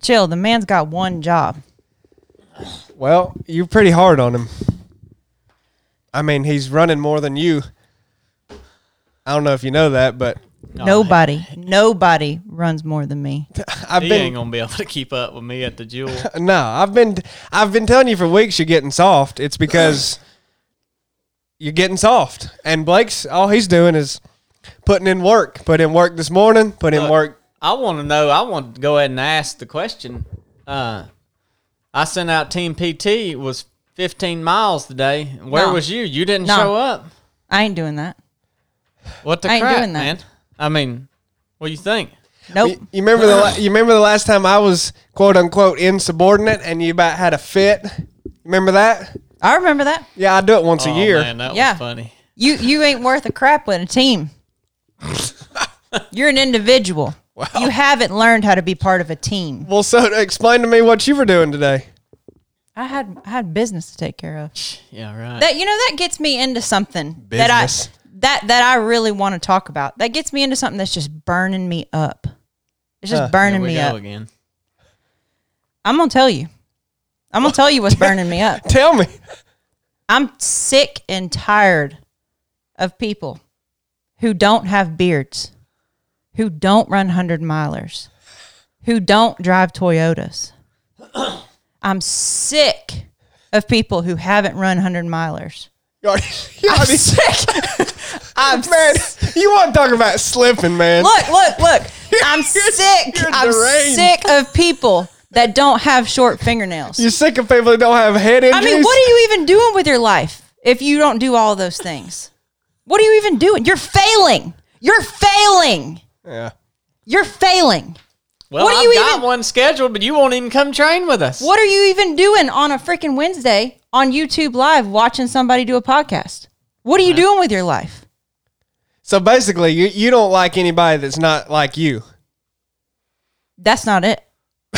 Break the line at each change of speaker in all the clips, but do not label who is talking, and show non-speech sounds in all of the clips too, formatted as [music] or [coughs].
chill. The man's got one job.
Well, you're pretty hard on him. I mean, he's running more than you. I don't know if you know that, but
No,
nobody, nobody runs more than me. [laughs]
I've
He
been
ain't gonna be able to keep up with me at the jewel. [laughs]
no, I've been I've been telling you for weeks you're getting soft. It's because [clears throat] you're getting soft. And Blake's all he's doing is putting in work. Put in work this morning, put in
Look,
work.
I want to know. I want to go ahead and ask the question. Uh, I sent out Team PT. It was 15 miles today. Where
No.
was you? You didn't
No.
show up.
I ain't doing that.
What the
I ain't
crap,
doing that.
man? I mean, what do you think?
Nope.
You, you remember the la- you remember the last time I was quote unquote insubordinate and you about had a fit? Remember that?
I remember that.
Yeah, I do it once
oh,
a year.
man, that
Yeah.
was funny.
You you ain't worth a crap with a team. [laughs] You're an individual. You haven't learned how to be part of a team.
Well, so explain to me what you were doing today.
I had I had business to take care of.
Yeah, right.
That you know that gets me into something that I that that I really want to talk about. That gets me into something that's just burning me up. It's just
Huh.
burning
Here we
me
go
up.
again.
I'm gonna tell you. I'm gonna tell you what's [laughs] burning me up.
Tell me.
I'm sick and tired of people who don't have beards, who don't run 100 milers, who don't drive Toyotas. [clears throat] I'm sick of people who haven't run 100 milers.
You already, you
I'm sick. [laughs] I'm
man, you want to talk about slipping, man?
Look, look, look. [laughs] I'm sick.
you're
I'm
deranged.
sick of people that don't have short fingernails.
You're sick of people that don't have head injuries.
I mean, what are you even doing with your life if you don't do all those things? What are you even doing? You're failing. You're failing.
Yeah.
You're failing.
Well,
What do
I've
you
got
even-
one scheduled, but you won't even come train with us.
What are you even doing on a freaking Wednesday on YouTube Live watching somebody do a podcast? What are you doing with your life?
So basically, you you don't like anybody that's not like you.
That's not it. [laughs]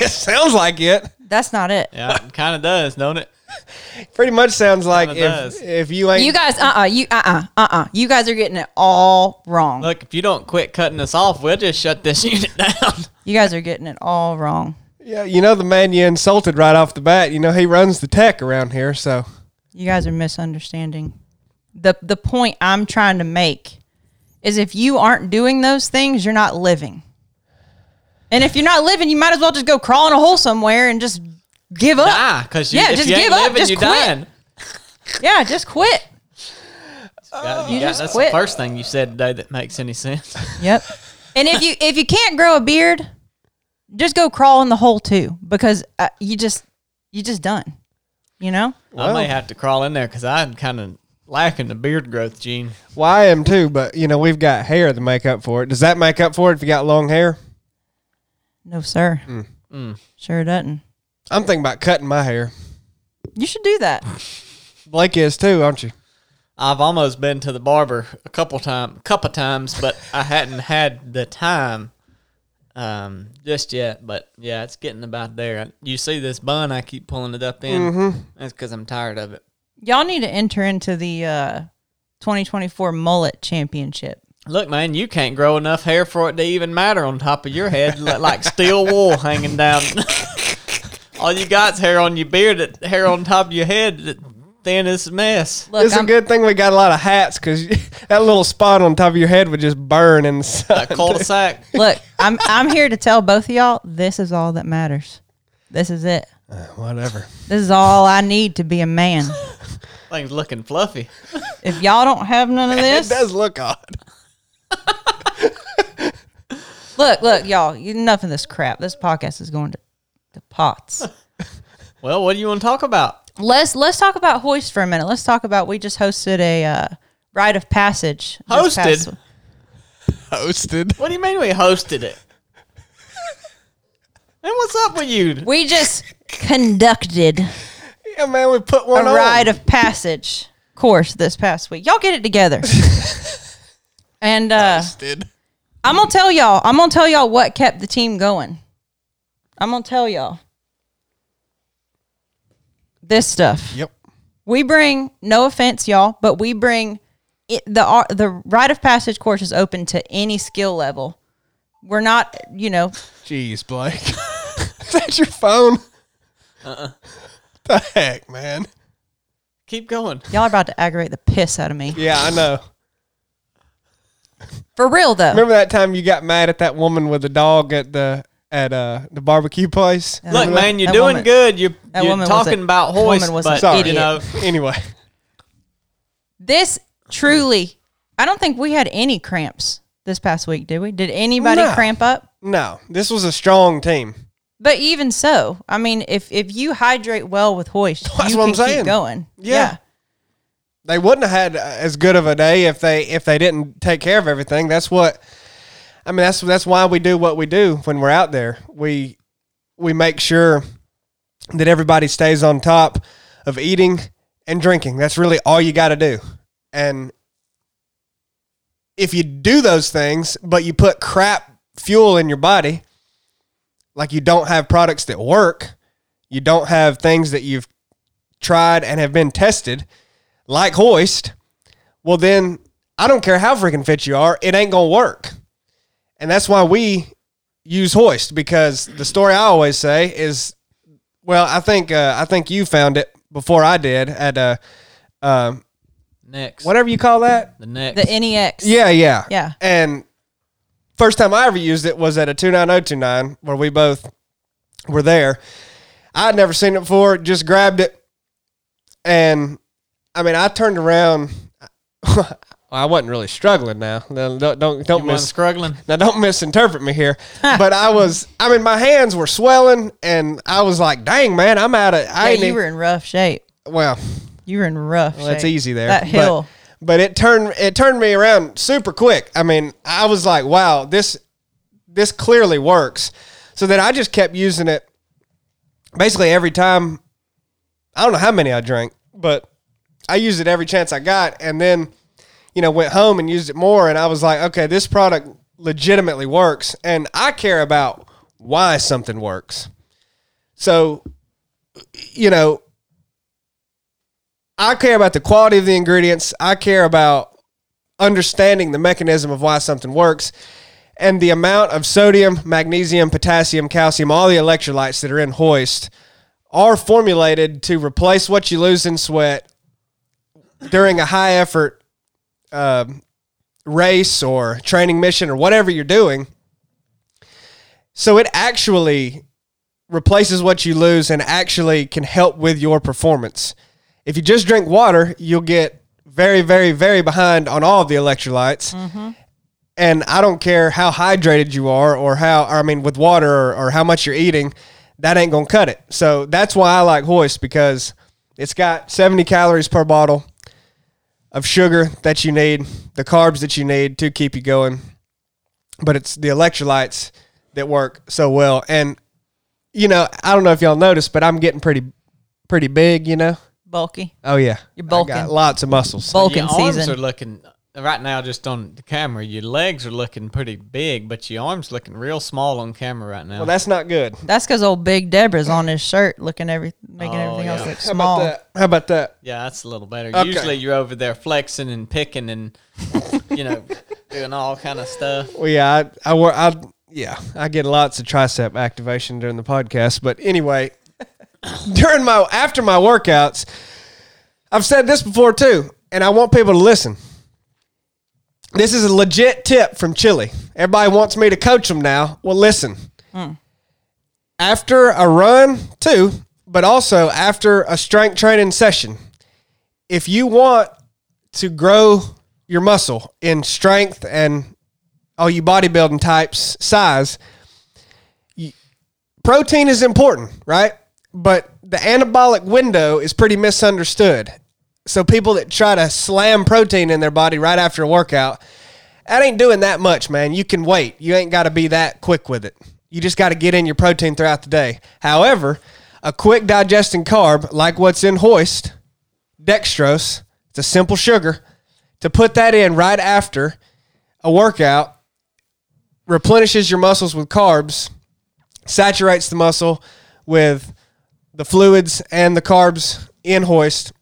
it sounds like it.
That's not it.
Yeah, it kind of does, don't it?
Pretty much sounds like if
does.
if you ain't
You guys, uh, uh you, uh, uh, uh, uh, you guys are getting it all wrong.
Look, if you don't quit cutting us off, we'll just shut this [laughs] unit down.
You guys are getting it all wrong.
yeah, you know the man you insulted right off the bat. You know he runs the tech around here, so
You guys are misunderstanding. The the point I'm trying to make is if you aren't doing those things, you're not living. And if you're not living, you might as well just go crawl in a hole somewhere and just give up.
Die, because you,
Yeah, just
you
give up,
living,
just
you're
quit.
dying. [laughs]
Yeah, just quit.
Got-
You
got-
just
that's
quit.
the first thing you said today that makes any sense. [laughs]
Yep. and if you if you can't grow a beard, just go crawl in the hole too because uh, you just you just done. You know?
I may have to crawl in there because I'm kind of lacking the beard growth gene.
well, I am too. But you know we've got hair to make up for it. Does that make up for it if you got long hair?
No, sir.
Mm.
Sure doesn't.
I'm thinking about cutting my hair.
You should do that.
Blake is too, aren't you?
I've almost been to the barber a couple times, couple of times, but I hadn't had the time um, just yet. But yeah, it's getting about there. You see this bun? I keep pulling it up in.
Mm-hmm.
That's because I'm tired of it.
Y'all need to enter into the uh, 2024 mullet championship.
Look, man, you can't grow enough hair for it to even matter on top of your head, like steel wool hanging down. [laughs] All you got's hair on your beard, hair on top of your head, that thin as a mess.
Look,
it's a
I'm,
good thing we got a lot of hats because [laughs] that little spot on top of your head would just burn in the [laughs] sun.
A cul-de-sac.
look, I'm I'm here to tell both of y'all this is all that matters. This is it.
Uh, whatever.
This is all I need to be a man. [laughs]
Thing's looking fluffy.
If y'all don't have none of this, It
does look odd.
look, look, y'all, enough of this crap. This podcast is going to the pots. [laughs]
Well, what do you want to talk about?
let's let's talk about hoist for a minute. Let's talk about we just hosted a uh, rite of passage.
Hosted?
past-
Hosted.
What do you mean we hosted it? and what's up with you?
We just conducted
Yeah, man, we put
a
one on.
rite of passage course this past week. Y'all get it together. [laughs] and uh,
Hosted.
I'm gonna tell y'all. I'm gonna tell y'all what kept the team going. I'm gonna tell y'all this stuff.
Yep.
We bring no offense, y'all, but we bring it, the ar- the rite of passage course is open to any skill level. We're not, you know,
Jeez, Blake. [laughs] is that your phone? Uh-uh. [laughs] The heck, man.
Keep going.
Y'all are about to aggravate the piss out of me.
Yeah, I know.
For real though.
Remember that time you got mad at that woman with the dog at the at uh the barbecue place?
Yeah.
Look, man, you're
woman-
doing
woman-
good. You're, you're talking
a-
about
that woman
hoist,
was an
but
Sorry.
you know,
Anyway,
This truly, I don't think we had any cramps this past week, did we? Did anybody
No.
cramp up?
no, this was a strong team.
But even so, I mean, if if you hydrate well with hoist,
That's
you
what
can
I'm saying.
keep going.
Yeah. They wouldn't have had as good of a day if they if they didn't take care of everything. That's what I mean. That's that's why we do what we do when we're out there. We we make sure that everybody stays on top of eating and drinking. That's really all you got to do. And if you do those things, but you put crap fuel in your body, like you don't have products that work, you don't have things that you've tried and have been tested, like hoist, well then I don't care how freaking fit you are, it ain't gonna work. And that's why we use hoist because the story I always say is, well, I think uh, I think you found it before I did at uh, um,
next,
whatever you call that.
the next,
The NEX.
Yeah, yeah,
Yeah.
And first time I ever used it was at a two nine zero two nine where we both were there. I'd never seen it before. Just grabbed it, and I mean, I turned around. [laughs] I wasn't really struggling now. Don't don't don't, miss
struggling.
now don't misinterpret me here. [laughs] but I was. I mean, my hands were swelling, and I was like, "Dang, man, I'm out of." I
Yeah, you were in rough shape.
well.
You were in rough
Well,
shape.
that's easy there.
That
but-
hill.
But, it turned it turned me around super quick. I mean, I was like, wow, this this clearly works. So then I just kept using it basically every time. I don't know how many I drank, but I used it every chance I got, and then you know went home and used it more, and I was like, okay, this product legitimately works, and I care about why something works. So, you know, I care about the quality of the ingredients. I care about understanding the mechanism of why something works and the amount of sodium, magnesium, potassium, calcium, all the electrolytes that are in hoist are formulated to replace what you lose in sweat during a high effort um, race or training mission or whatever you're doing. So it actually replaces what you lose and actually can help with your performance. If you just drink water, you'll get very, very, very behind on all of the electrolytes. And I don't care how hydrated you are or how, or I mean, with water or, or how much you're eating, that ain't going to cut it. So that's why I like Hoist because it's got 70 calories per bottle of sugar that you need, the carbs that you need to keep you going. But it's the electrolytes that work so well. And, you know, I don't know if y'all noticed, but I'm getting pretty, pretty big, you know?
Bulky.
Oh yeah,
You're
I
bulking.
got lots of muscles.
Bulking
your arms
season.
are looking right now just on the camera. Your legs are looking pretty big, but your arms looking real small on camera right now.
Well, that's not good.
That's because old Big Deborah's on his shirt, looking every, making
Oh,
everything else
yeah.
look
How
small.
about that? How about that?
yeah, that's a little better.
Okay.
Usually you're over there flexing and picking and you know [laughs] doing all kind of stuff.
Well, yeah, I, I, wor- I, yeah, I get lots of tricep activation during the podcast. But anyway, [coughs] during my after my workouts, I've said this before too, and I want people to listen. This is a legit tip from Chili. Everybody wants me to coach them now. Well, listen. Hmm. After a run, too, but also after a strength training session, if you want to grow your muscle in strength and all you bodybuilding types size, you, protein is important, right? But the anabolic window is pretty misunderstood. So people that try to slam protein in their body right after a workout, that ain't doing that much, man. You can wait. You ain't got to be that quick with it. You just got to get in your protein throughout the day. However, a quick digesting carb like what's in Hoist, dextrose, it's a simple sugar, to put that in right after a workout replenishes your muscles with carbs, saturates the muscle with the fluids and the carbs in hoist.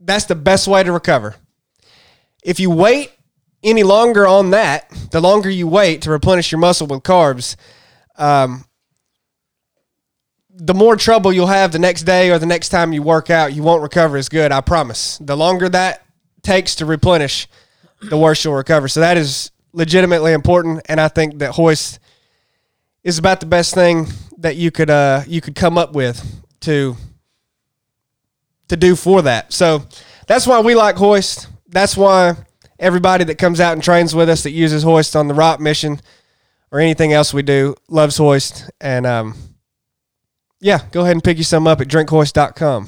That's the best way to recover. If you wait any longer on that, the longer you wait to replenish your muscle with carbs, um, the more trouble you'll have the next day or the next time you work out, you won't recover as good. I promise. The longer that takes to replenish, the worse you'll recover. So that is legitimately important, and I think that hoist is about the best thing that you could uh, you could come up with to to do for that. So that's why we like hoist. That's why everybody that comes out and trains with us that uses hoist on the rock mission or anything else we do loves hoist. And um, yeah, go ahead and pick you some up at drinkhoist.com.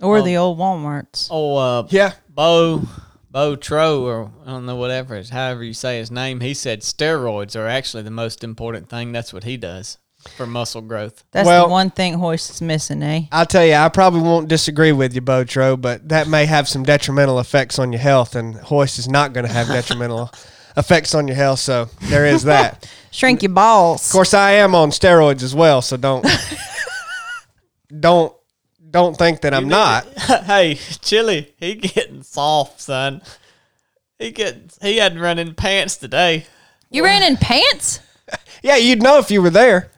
Or the old Walmarts.
Oh, uh,
Yeah.
Bo Bo Tro or I don't know whatever it is, however you say his name. He said steroids are actually the most important thing. That's what he does for muscle growth.
That's
Well-
the one thing Hoist is missing, eh?
I'll tell you, I probably won't disagree with you, Botro, but that may have some detrimental effects on your health, and hoist is not going to have detrimental [laughs] effects on your health. So there is that. [laughs]
Shrink your balls.
Of course, I am on steroids as well, so don't [laughs] don't don't think that I'm not.
hey, Chili, he getting soft, son. He get he hadn't run in pants today.
You ran in pants?
Yeah, you'd know if you were there.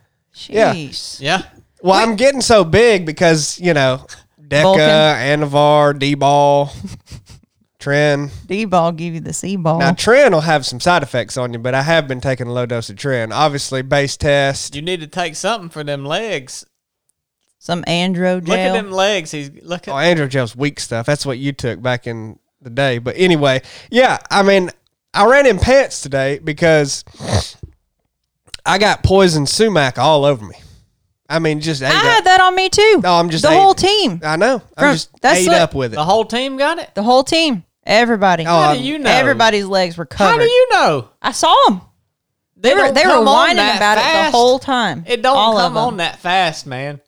Yeah.
Jeez.
Yeah.
Well, I'm getting so big because you know, Deca, Anavar, D-ball, Tren.
D-ball give you the C-ball.
Now Tren will have some side effects on you, but I have been taking a low dose of Tren. Obviously, base test.
You need to take something for them legs.
Some AndroGel.
Look at them legs. He's look
Oh,
at
AndroGel's weak stuff. That's what you took back in the day. But anyway, yeah, I mean, I ran in pants today because I got poison sumac all over me. I mean, just ate
I
up.
had that on me too.
No, I'm just
the
ate-
whole team.
I know.
I'm
just
that's
ate
what-
up with it.
the whole team got it.
The whole team. Everybody.
Oh,
How
I'm-
do you know?
Everybody's legs were covered.
How do you know?
I saw them. They, were
don't
they were
come on
whining
that
about it
fast.
the whole time.
It don't
All of
come on that fast, man.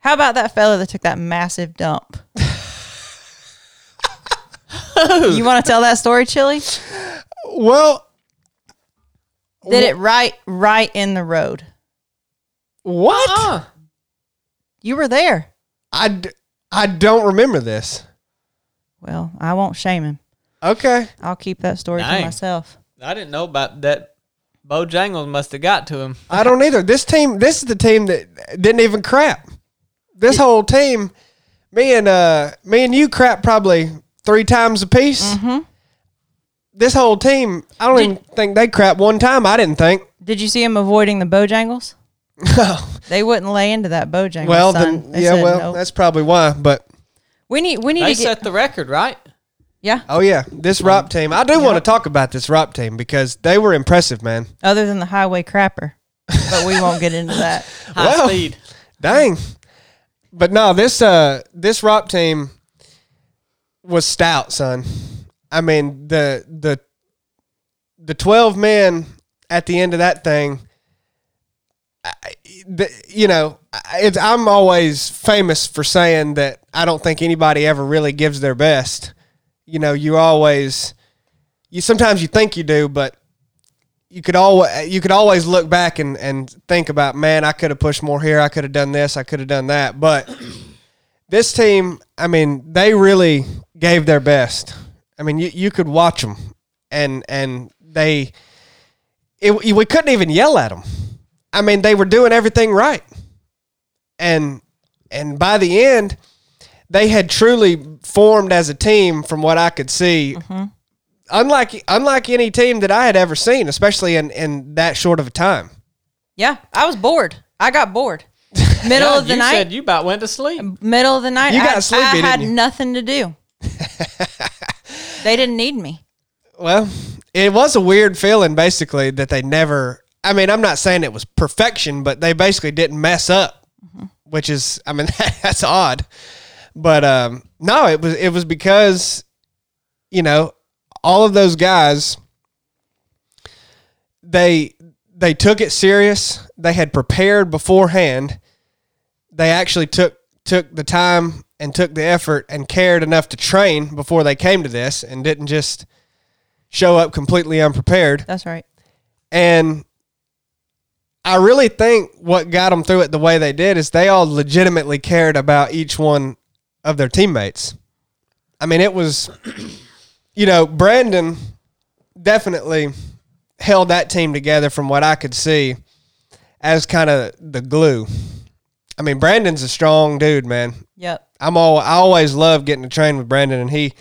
How about that fella that took that massive dump? [laughs] you want to tell that story, Chili?
Well,
Did it right right in the road.
what?
Uh,
You were there.
I, d- I don't remember this.
Well, I won't shame him.
Okay.
I'll keep that story
Dang.
to myself.
I didn't know about that. Bojangles must have got to him.
I don't either. This team, this is the team that didn't even crap. This whole team, me and uh, me and you crap probably three times a piece. This whole team, I don't
Did-
even think they crap one time. I didn't think. [laughs]
Did you see him avoiding the Bojangles? No. They wouldn't lay into that Bojangle.
well,
son.
then
They
yeah,
said
well,
nope.
that's probably why. But
we need we need
They
to get
set the record, right?
yeah.
oh yeah, this ROP team. I do want to talk about this ROP team because they were impressive, man.
Other than the highway crapper, but we won't get into that. [laughs]
High
Well,
speed.
Dang. But no, this uh this ROP team was stout, son. I mean, the the the 12 men at the end of that thing I, the, you know, I'm always famous for saying that I don't think anybody ever really gives their best. You know, you always you sometimes you think you do, but you could always you could always look back and, and think about man I could have pushed more here I could have done this I could have done that but this team I mean they really gave their best I mean you, you could watch them and and they it, we couldn't even yell at them I mean they were doing everything right and and by the end they had truly formed as a team from what I could see mm-hmm. unlike unlike any team that I had ever seen, especially in in that short of a time.
Yeah, I was bored. I got bored. [laughs] Middle
Yeah,
of the
you
night.
You said you about went to sleep.
middle of the night.
You
I,
got sleepy,
I
didn't
had
you?
nothing to do. [laughs] they didn't need me.
Well, it was a weird feeling, basically, that they never. I mean, I'm not saying it was perfection, but they basically didn't mess up, which is, I mean, [laughs] that's odd. But um, no, it was it was because, you know, all of those guys, they they took it serious. They had prepared beforehand. They actually took took the time and took the effort and cared enough to train before they came to this, and didn't just show up completely unprepared.
That's right.
And I really think what got them through it the way they did is they all legitimately cared about each one of their teammates. I mean, it was, [clears throat] you know, Brandon definitely held that team together from what I could see as kind of the glue. I mean, Brandon's a strong dude, man.
Yep.
I'm all I always love getting to train with Brandon, and he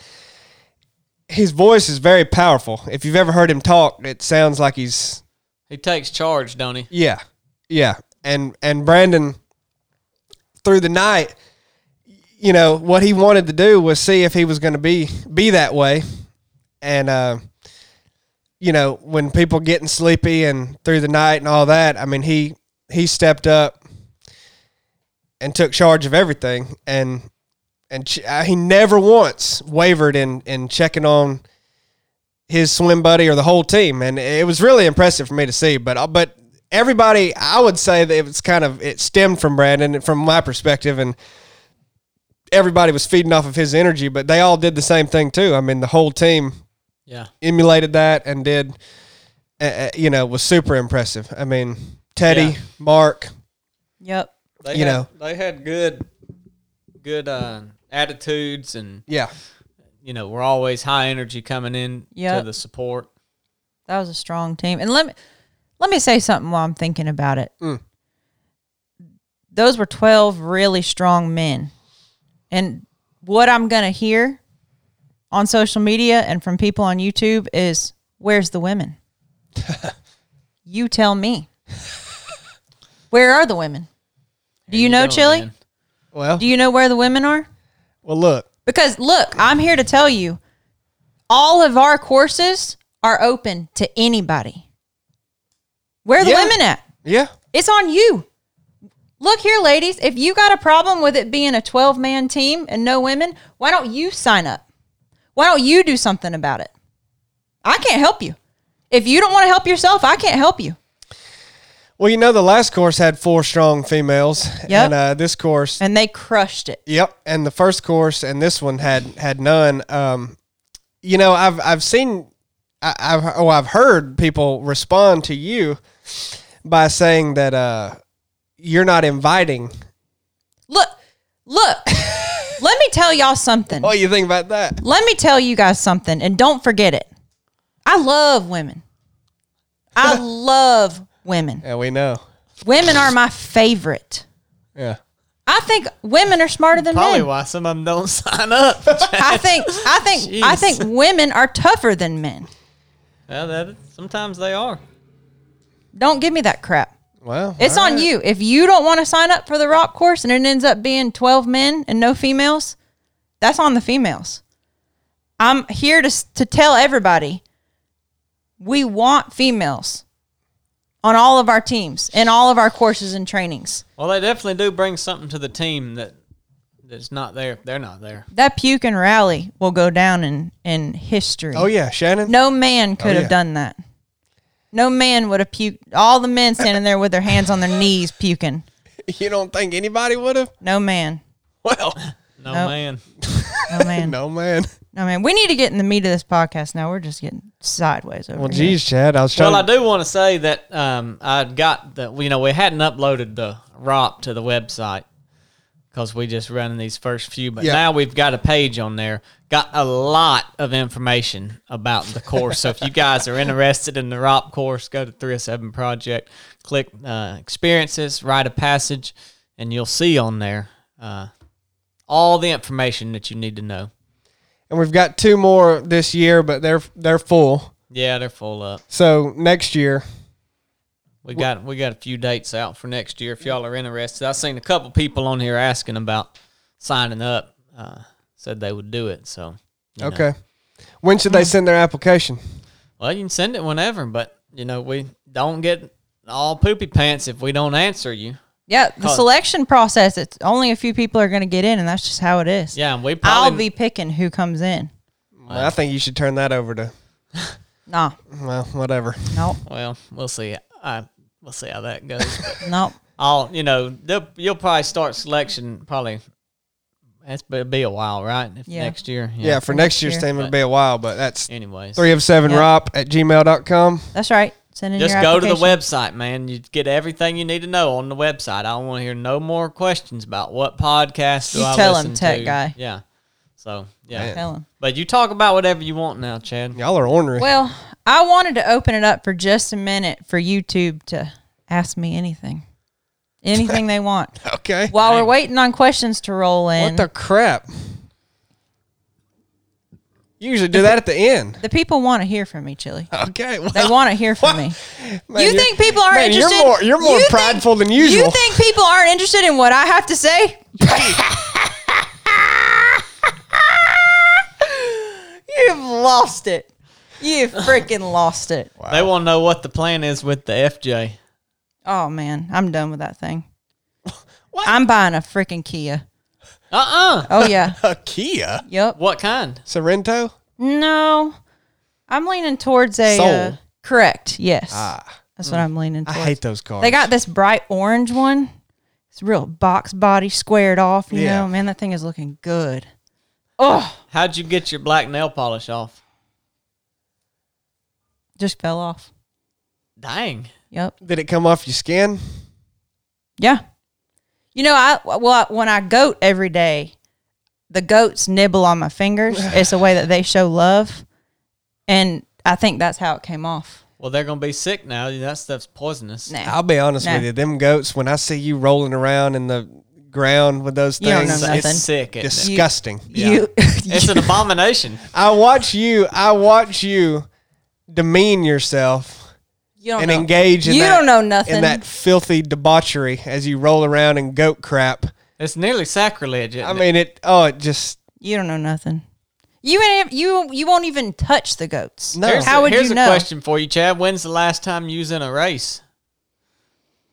his voice is very powerful. If you've ever heard him talk, it sounds like he's
He takes charge, don't he?
yeah, yeah. And and Brandon through the night, you know what he wanted to do was see if he was going to be be that way, and uh, you know when people getting sleepy and through the night and all that. I mean he he stepped up and took charge of everything, and and ch- uh, he never once wavered in in checking on his swim buddy or the whole team, and it was really impressive for me to see. But uh, but everybody, I would say that it was kind of it stemmed from Brandon from my perspective, and everybody was feeding off of his energy. But they all did the same thing too. I mean, the whole team
Yeah.
emulated that and did, uh, uh, you know, was super impressive. I mean, Teddy,
Yeah.
Mark,
Yep.
They
You
had,
know.
they had good, good uh, attitudes, and
yeah,
you know, we're always high energy coming in
Yep.
to the support.
That was a strong team. And let me let me say something while I'm thinking about it.
Mm.
Those were 12 really strong men. And what I'm going to hear on social media and from people on YouTube is where's the women? [laughs] you tell me. Where are the women? Do you
There
know,
go,
Chili?
man.
well,
Do you know where the women are?
well, look,
Because look, I'm here to tell you all of our courses are open to anybody. Where are the
Yeah.
women at?
yeah,
It's on you. Look here, ladies. If you got a problem with it being a 12 man team and no women, why don't you sign up? Why don't you do something about it? I can't help you. If you don't want to help yourself, I can't help you.
Well, you know, the last course had four strong females,
Yep.
and uh, this course,
And they crushed it.
yep, and the first course and this one had had none. Um, you know, I've I've seen, I, I've oh, I've heard people respond to you by saying that uh, you're not inviting.
Look, look. Let me tell y'all something.
What do you think about that?
Let me tell you guys something, and don't forget it. I love women. I [laughs] love women.
Yeah, we know.
Women are my favorite.
Yeah,
I think women are smarter than
Probably
men.
why some of them don't [laughs] sign up. [laughs]
I think I think I think women are tougher than men.
well, that, sometimes they are.
Don't give me that crap.
well,
It's on
right.
you. If you don't want to sign up for the rock course and it ends up being 12 men and no females, that's on the females. I'm here to to tell everybody we want females on all of our teams and all of our courses and trainings.
Well, they definitely do bring something to the team that that's not there. They're not there.
That puke and rally will go down in in history.
Oh yeah, Shannon.
No man oh, could
Oh,
have
yeah.
done that. No man would have puked. All the men standing there with their hands on their [laughs] knees puking.
You don't think anybody would have?
No man.
Well,
No
Nope.
man. [laughs]
No man. no.
No man.
man. We need to get in the meat of this podcast now. We're just getting sideways over
Well,
here.
geez, Chad, I was trying.
Well, I do want to say that um, I got the you know we hadn't uploaded the ROP to the website because we just running these first few, but
Yeah.
now we've got a page on there. Got a lot of information about the course. so if you guys are interested in the ROP course, go to 307 Project, click uh, experiences, write a passage, and you'll see on there uh, all the information that you need to know.
And we've got two more this year, but they're they're full.
Yeah, they're full up.
So next year,
We got we got a few dates out for next year if y'all are interested. I've seen a couple people on here asking about signing up. Uh, said they would do it. So you know.
okay. When should they send their application?
Well, you can send it whenever, but you know we don't get all poopy pants if we don't answer you.
Yeah, the
Cause-
selection process. It's only a few people are going to get in, and that's just how it is.
Yeah, and we
I'll be picking who comes in.
I think you should turn that over to [laughs]
Nah,
well, whatever.
no,
well we'll see. I we'll see how that goes. But [laughs]
no.
I'll you know they'll- you'll probably start selection probably. It's it'll be a while, right? If
Yeah.
Next year.
Yeah, for next year's
year.
team, it'll be a while, but that's
Anyways.
three of seven
Yeah.
rop at gmail.com.
That's right. Send in
Just
your
go to the website, man. You get everything you need to know on the website. I don't want to hear no more questions about what podcast do
You
I
tell him,
listen
tech
to.
guy.
Yeah. So yeah,
Man.
Tell 'em.
but you talk about whatever you want now, Chad.
Y'all are ornery.
Well, I wanted to open it up for just a minute for YouTube to ask me anything. Anything [laughs] they want.
Okay.
While we're waiting on questions to roll in,
What the crap? You usually do that at the end.
the people want to hear from me, Chili.
Okay. Well,
They want to hear from me. [laughs]
man,
you
you're-
think people aren't
man,
interested?
You're more, you're more
you think-
prideful than usual.
You think people aren't interested in what I have to say? [laughs] You've lost it. You've freaking lost it.
They want to know what the plan is with the FJ.
Oh man, I'm done with that thing. [laughs] I'm buying a freaking Kia.
Uh uh
Oh yeah. [laughs]
a Kia
yep.
What kind?
Sorento?
No. I'm leaning towards a
Soul.
uh, correct. Yes.
Ah,
That's what I'm leaning
I
towards.
hate those cars.
They got this bright orange one. It's real box body squared off, you
Yeah.
know. Man, that thing is looking good. Oh,
How'd you get your black nail polish off?
just fell off.
Dang.
Yep.
Did it come off your skin?
Yeah. You know, I well when I goat every day, the goats nibble on my fingers. [laughs] it's a way that they show love, and I think that's how it came off.
Well, they're gonna be sick now. That stuff's poisonous.
Nah.
I'll be honest
Nah.
with you. Them goats, when I see you rolling around in the ground with those
You
things,
It's sick. isn't it?
disgusting.
You, [laughs]
It's an abomination.
I watch you. I watch you demean yourself
you don't
and
know.
engage in
You
that,
don't know nothing.
in that filthy debauchery as you roll around in goat crap.
It's nearly sacrilege. Isn't
I
it?
mean, it. Oh, it just
You don't know nothing. You ain't you you won't even touch the goats.
No.
Here's
How
a,
would
here's
you
a question for you, Chad. When's the last time you was in a race?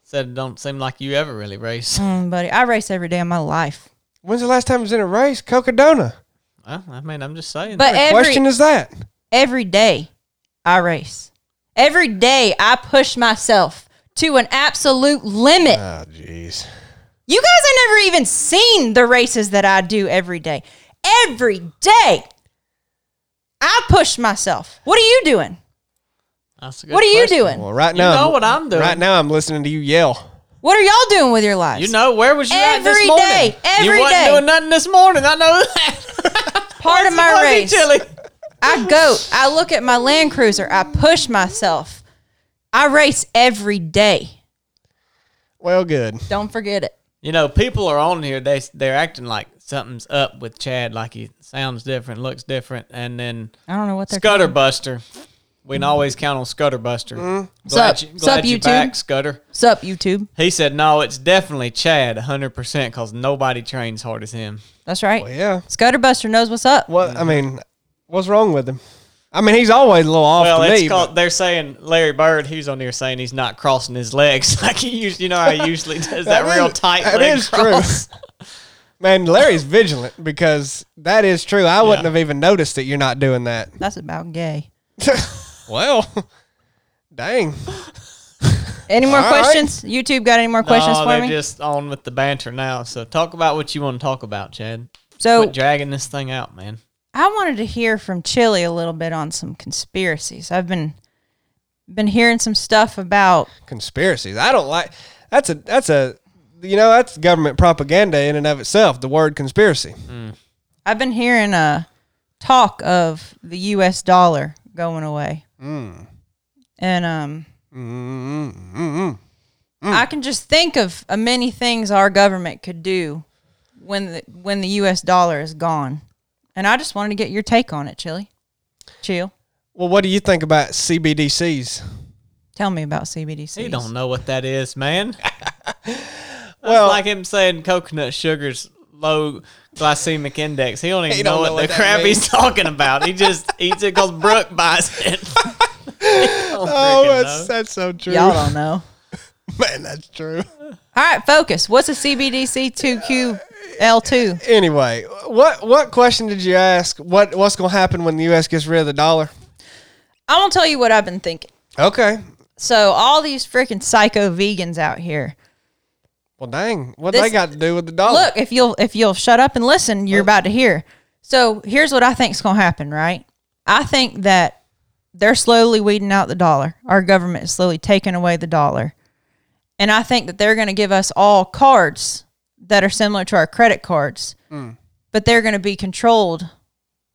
Said it don't seem like you ever really race.
Mm, buddy, I race every day of my life.
When's the last time I was in a race? Cocodona.
well, I mean, I'm just saying.
But every
Question is that?
every day I race. Every day I push myself to an absolute limit.
Oh, jeez.
You guys have never even seen the races that I do every day. Every day I push myself. What are you doing?
That's a good
What are you doing?
Well, right now,
You
now,
know
I'm-
what I'm doing.
Right now, I'm listening to you yell.
What are y'all doing with your lives?
You know where was you at this morning?
day, every
you wasn't
day.
doing nothing this morning. I know that. [laughs]
part of my
Fuzzy
race.
Chili.
I go, I look at my Land Cruiser, I push myself. I race every day.
Well, good.
Don't forget it.
You know, people are on here. They they're acting like something's up with Chad. Like he sounds different, looks different, and then
I don't know what they're
Scudder Buster. We can always count on Scudder Buster. Mm-hmm. Glad,
Sup?
you,
Sup,
glad you
YouTube?
back, Scudder.
Sup, YouTube.
He said, no, it's definitely Chad, 100%, because nobody trains hard as him.
That's right.
Well, yeah.
Scudder Buster knows what's up.
What I mean, what's wrong with him? I mean, he's always a little off
Well,
to
it's
me.
called,
but-
they're saying Larry Bird, he's on there saying he's not crossing his legs. [laughs] like he usually, you know how he [laughs] usually does that,
That
real
is-
tight
that
leg
is true. [laughs] Man, Larry's vigilant because that is true. I wouldn't
Yeah.
have even noticed that you're not doing that.
That's about gay.
Well, dang.
Any more
All right.
questions? YouTube got any more questions
no,
for
they're
me?
just on with the banter now. So talk about what you want to talk about, Chad.
so
Quit dragging this thing out, man.
I wanted to hear from Chili a little bit on some conspiracies. I've been been hearing some stuff about
Conspiracies. I don't like. That's a. That's a. You know, that's government propaganda in and of itself. The word conspiracy.
I've been hearing a talk of the U.S. dollar going away,
Mm.
and um,
Mm, mm, mm, mm.
I can just think of uh, many things our government could do when the when the U.S. dollar is gone, and I just wanted to get your take on it, Chili. Chill.
Well, what do you think about CBDCs?
Tell me about CBDC.
He don't know what that is, man. [laughs]
Well-
like him saying coconut sugar's low glycemic index. He don't [laughs] even
He
know
don't
what
know
the
what that
crap
means.
he's [laughs] talking about. He just eats it because Brooke buys it.
Oh, that's that's so true.
Y'all don't know.
Man, that's true.
All right, focus. What's a CBDC two Q L two?
Anyway, what what question did you ask? What what's going to happen when the U.S. gets rid of the dollar?
I'm gonna tell you what I've been thinking.
Okay.
So all these freaking psycho vegans out here.
Well, dang, what
This-
they got to do with the dollar?
Look, if you'll if you'll shut up and listen, you're oh. about to hear. So here's what I think's gonna happen, right? I think that they're slowly weeding out the dollar. Our government is slowly taking away the dollar. And I think that they're gonna give us all cards that are similar to our credit cards. But they're gonna be controlled,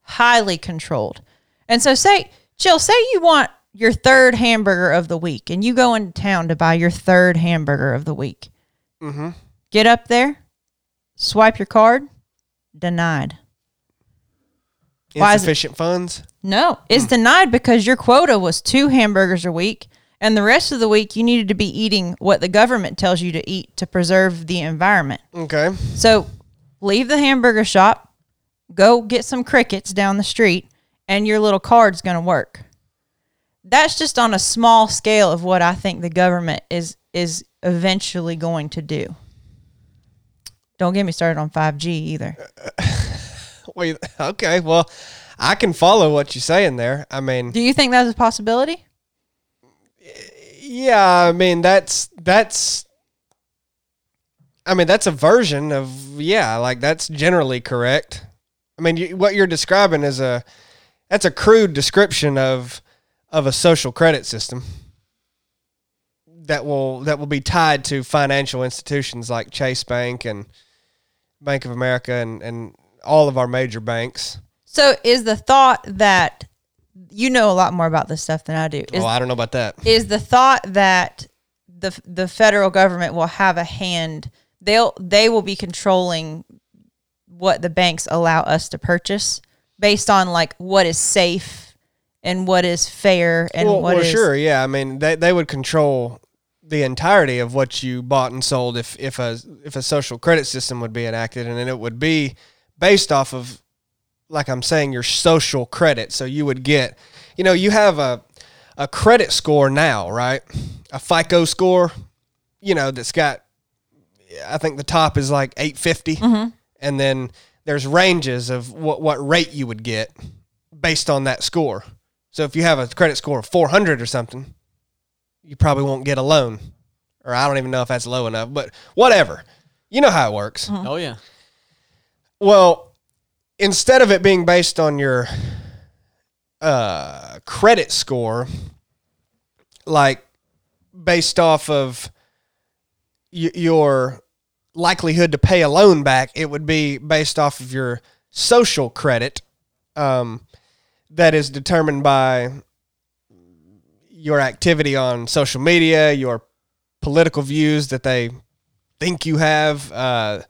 highly controlled. And so say Jill, say you want your third hamburger of the week and you go into town to buy your third hamburger of the week
Mm-hmm.
Get up there, swipe your card, denied. Why is it-
Insufficient funds.
No, it's denied because your quota was two hamburgers a week, and the rest of the week you needed to be eating what the government tells you to eat to preserve the environment.
Okay.
So leave the hamburger shop, go get some crickets down the street, and your little card's going to work. That's just on a small scale of what I think the government is is eventually going to do. Don't get me started on 5G either. [laughs]
Wait. Okay. Well, I can follow what you're saying there. I mean,
Do you think that's a possibility?
Yeah. I mean, that's that's. I mean, that's a version of yeah. Like that's generally correct. I mean, you, what you're describing is a that's a crude description of of a social credit system that will that will be tied to financial institutions like Chase Bank and Bank of America and and all of our major banks.
So is the thought that you know a lot more about this stuff than I do. Is
oh, I don't know about that.
is the thought that the the federal government will have a hand they'll they will be controlling what the banks allow us to purchase based on like what is safe and what is fair and
well,
what
well
is-
sure, yeah. I mean, they they would control the entirety of what you bought and sold if if a if a social credit system would be enacted, and then it would be based off of, like I'm saying, your social credit. So you would get, you know, you have a a credit score now, right? A FICO score, you know, that's got, I think the top is like 850, mm-hmm. and then there's ranges of what what rate you would get based on that score. So if you have a credit score of 400 or something, you probably won't get a loan. Or I don't even know if that's low enough, but whatever. You know how it works. Mm-hmm.
Oh yeah.
Well, instead of it being based on your uh, credit score, like based off of y- your likelihood to pay a loan back, it would be based off of your social credit um, that is determined by your activity on social media, your political views that they think you have. Uh,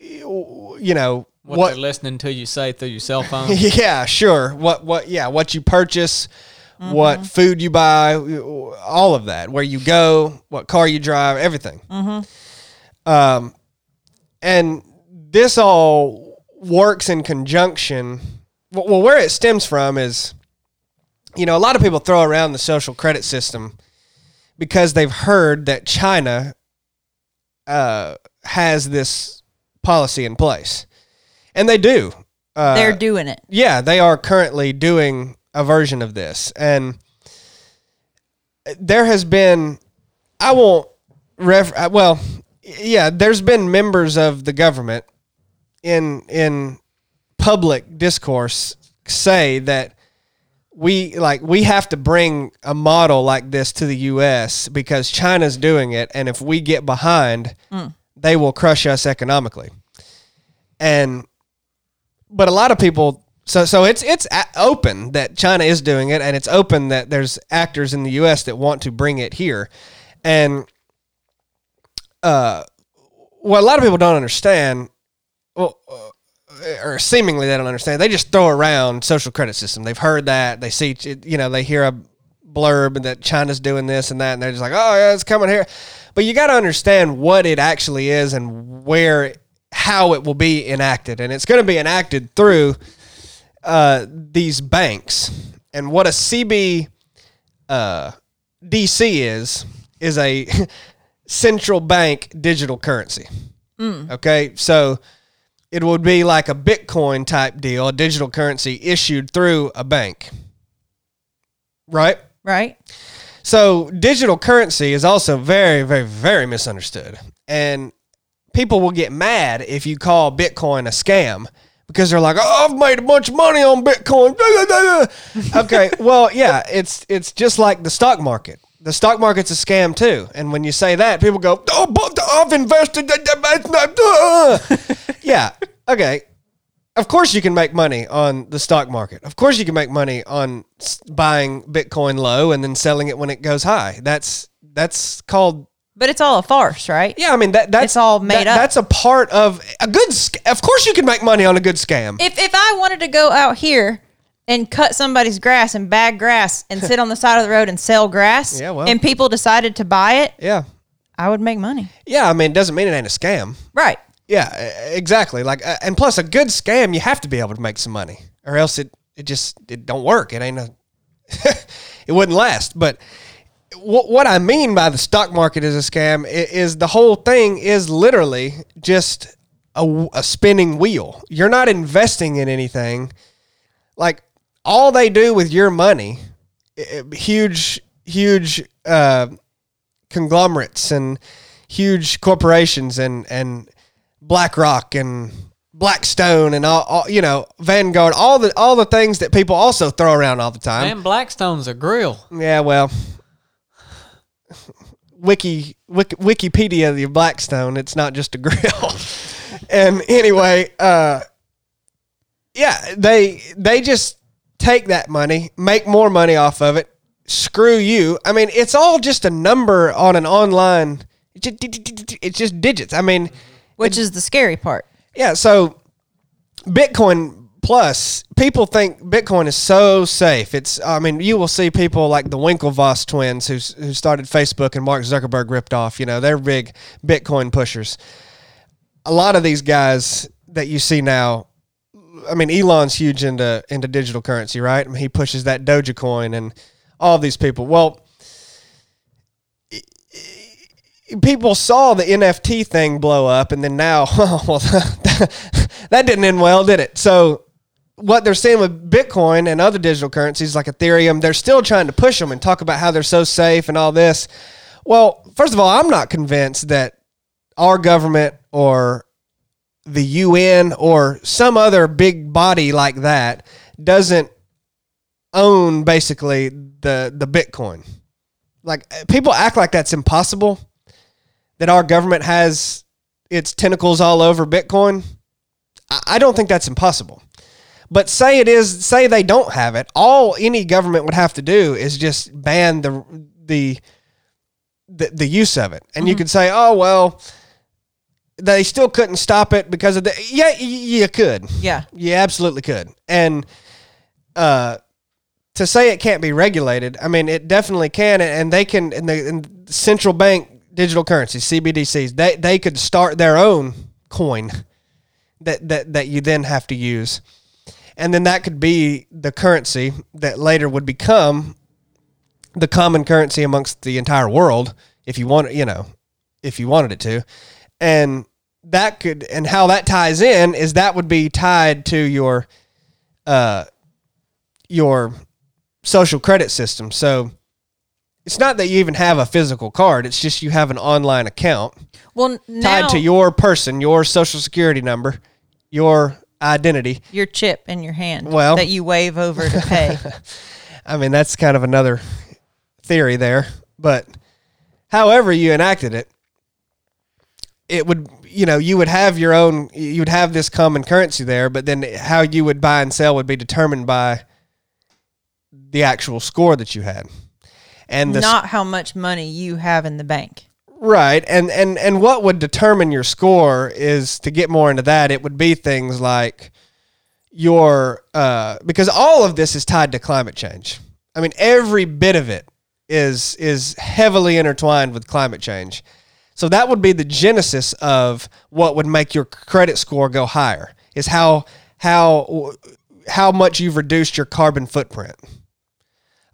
you know
What,
what
they're listening to you say through your cell phone. [laughs]
yeah, sure. What what yeah, what you purchase, what food you buy, all of that. Where you go, what car you drive, everything. Um and this all works in conjunction. Well, well, where it stems from is you know, a lot of people throw around the social credit system because they've heard that China uh, has this policy in place. And they do. Uh,
they're doing it
yeah, they are currently doing a version of this. And there has been, I won't, ref, uh, well, yeah, there's been members of the government in in public discourse say that we like we have to bring a model like this to the US because China's doing it and if we get behind they will crush us economically. And but a lot of people so so it's it's open that China is doing it and it's open that there's actors in the US that want to bring it here. And uh what a lot of people don't understand well, uh, or seemingly they don't understand. They just throw around social credit system. They've heard that. They see, you know, they hear a blurb that China's doing this and that, and they're just like, oh yeah, it's coming here. But you got to understand what it actually is and where, how it will be enacted, and it's going to be enacted through uh, these banks. And what a CB uh, DC is is a [laughs] central bank digital currency. Okay, so it would be like a Bitcoin type deal, a digital currency issued through a bank. Right?
right
So digital currency is also very, very, very misunderstood. And people will get mad if you call Bitcoin a scam because they're like, oh, I've made a bunch of money on Bitcoin. [laughs] okay, well, yeah, it's it's just like the stock market. The stock market's a scam too. And when you say that, people go, oh, but I've invested. [laughs] yeah, okay. Of course, you can make money on the stock market. Of course, you can make money on buying Bitcoin low and then selling it when it goes high. That's that's called
But it's all a farce, right?
Yeah, I mean that that's
It's all made
that-
up.
That's a part of a good. Of course, you can make money on a good scam.
If if I wanted to go out here and cut somebody's grass and bag grass and sit on the side of the road and sell grass, [laughs]
Yeah, well.
and people decided to buy it,
yeah,
I would make money.
yeah. I mean, it doesn't mean it ain't a scam.
Right.
Yeah, exactly. Like, uh, and plus, a good scam, you have to be able to make some money, or else it it just it don't work. It ain't a. [laughs] it wouldn't last. But what what I mean by the stock market is a scam i- is the whole thing is literally just a, a spinning wheel. You're not investing in anything. Like all they do with your money, huge huge uh, conglomerates and huge corporations and and BlackRock and Blackstone and all, all you know Vanguard, all the all the things that people also throw around all the time.
Man, Blackstone's a grill.
Yeah, well, Wiki, Wiki Wikipedia the Blackstone. It's not just a grill. [laughs] and anyway, uh, yeah, they they just take that money, make more money off of it. Screw you. I mean, it's all just a number on an online. It's just, it's just digits. I mean,
Which is the scary part.
yeah, so Bitcoin Plus, people think Bitcoin is so safe. It's, I mean, you will see people like the Winklevoss twins who, who started Facebook and Mark Zuckerberg ripped off. You know, they're big Bitcoin pushers. A lot of these guys that you see now, I mean, Elon's huge into into digital currency, right? I mean, he pushes that Dogecoin and all these people. Well, people saw the NFT thing blow up, and then now, [laughs] well, [laughs] that didn't end well, did it? So, what they're seeing with Bitcoin and other digital currencies like Ethereum, they're still trying to push them and talk about how they're so safe and all this. Well, first of all, I'm not convinced that our government or the UN or some other big body like that doesn't own basically the the Bitcoin. Like eh, people act like that's impossible that our government has its tentacles all over Bitcoin. I don't think that's impossible. But say it is, say they don't have it. All any government would have to do is just ban the the the, the use of it, and you could say, oh well, they still couldn't stop it because of the. Yeah, you could.
Yeah.
You absolutely could. And uh, to say it can't be regulated, I mean, it definitely can. And they can, and the and central bank digital currencies, CBDCs, they, they could start their own coin that, that, that you then have to use. And then that could be the currency that later would become the common currency amongst the entire world if you want, you know, if you wanted it to. And that could, and how that ties in is that would be tied to your, uh, your social credit system. So it's not that you even have a physical card. It's just you have an online account
Well,
tied to your person, your social security number, your identity.
your chip in your hand
Well-
that you wave over to pay. [laughs]
I mean, that's kind of another theory there. But however you enacted it, it would, you know, you would have your own, you would have this common currency there, but then how you would buy and sell would be determined by the actual score that you had. And the
not how much money you have in the bank.
Right. And and and what would determine your score is to get more into that, it would be things like your uh because all of this is tied to climate change. I mean every bit of it is is heavily intertwined with climate change. So that would be the genesis of what would make your credit score go higher. Is how how how much you've reduced your carbon footprint.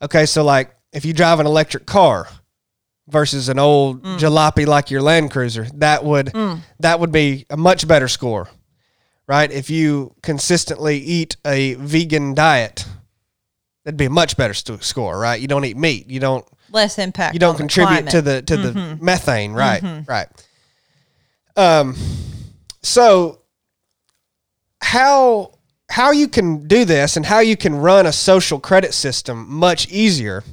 Okay, so like if you drive an electric car, versus an old mm. jalopy like your Land Cruiser, that would mm. that would be a much better score, right? If you consistently eat a vegan diet, that'd be a much better st- score, right? You don't eat meat, you don't
Less impact.
you don't
on the
contribute to the to the mm-hmm. methane, right? Mm-hmm. Right. Um, so how how you can do this and how you can run a social credit system much easier,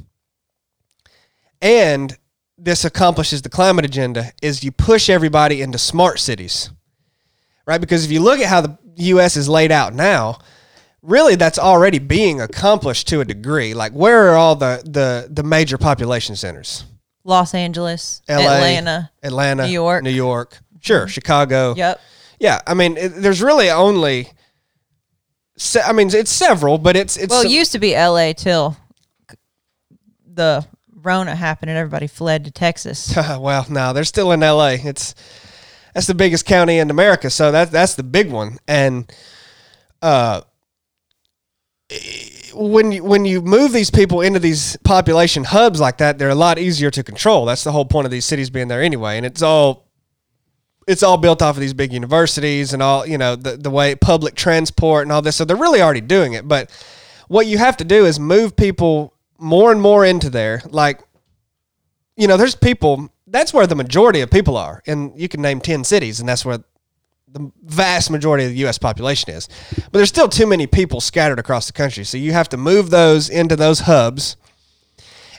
and this accomplishes the climate agenda is you push everybody into smart cities, right? Because if you look at how the U.S. is laid out now, really that's already being accomplished to a degree. Like where are all the the the major population centers?
Los Angeles,
LA,
Atlanta.
Atlanta,
New York.
New York, sure, mm-hmm. Chicago.
Yep.
Yeah, I mean, it, there's really only. Se- I mean, it's several, but it's it's
Well, it used to be L.A. till the Rona happened and everybody fled to Texas. [laughs]
well, no, they're still in L.A. It's that's the biggest county in America, so that that's the big one. And uh, when you when you move these people into these population hubs like that, they're a lot easier to control. That's the whole point of these cities being there anyway. And it's all it's all built off of these big universities and all you know the the way public transport and all this. So they're really already doing it. But what you have to do is move people more and more into there. Like you know, there's people. That's where the majority of people are, and you can name ten cities, and that's where the vast majority of the U.S. population is. But there's still too many people scattered across the country, so you have to move those into those hubs,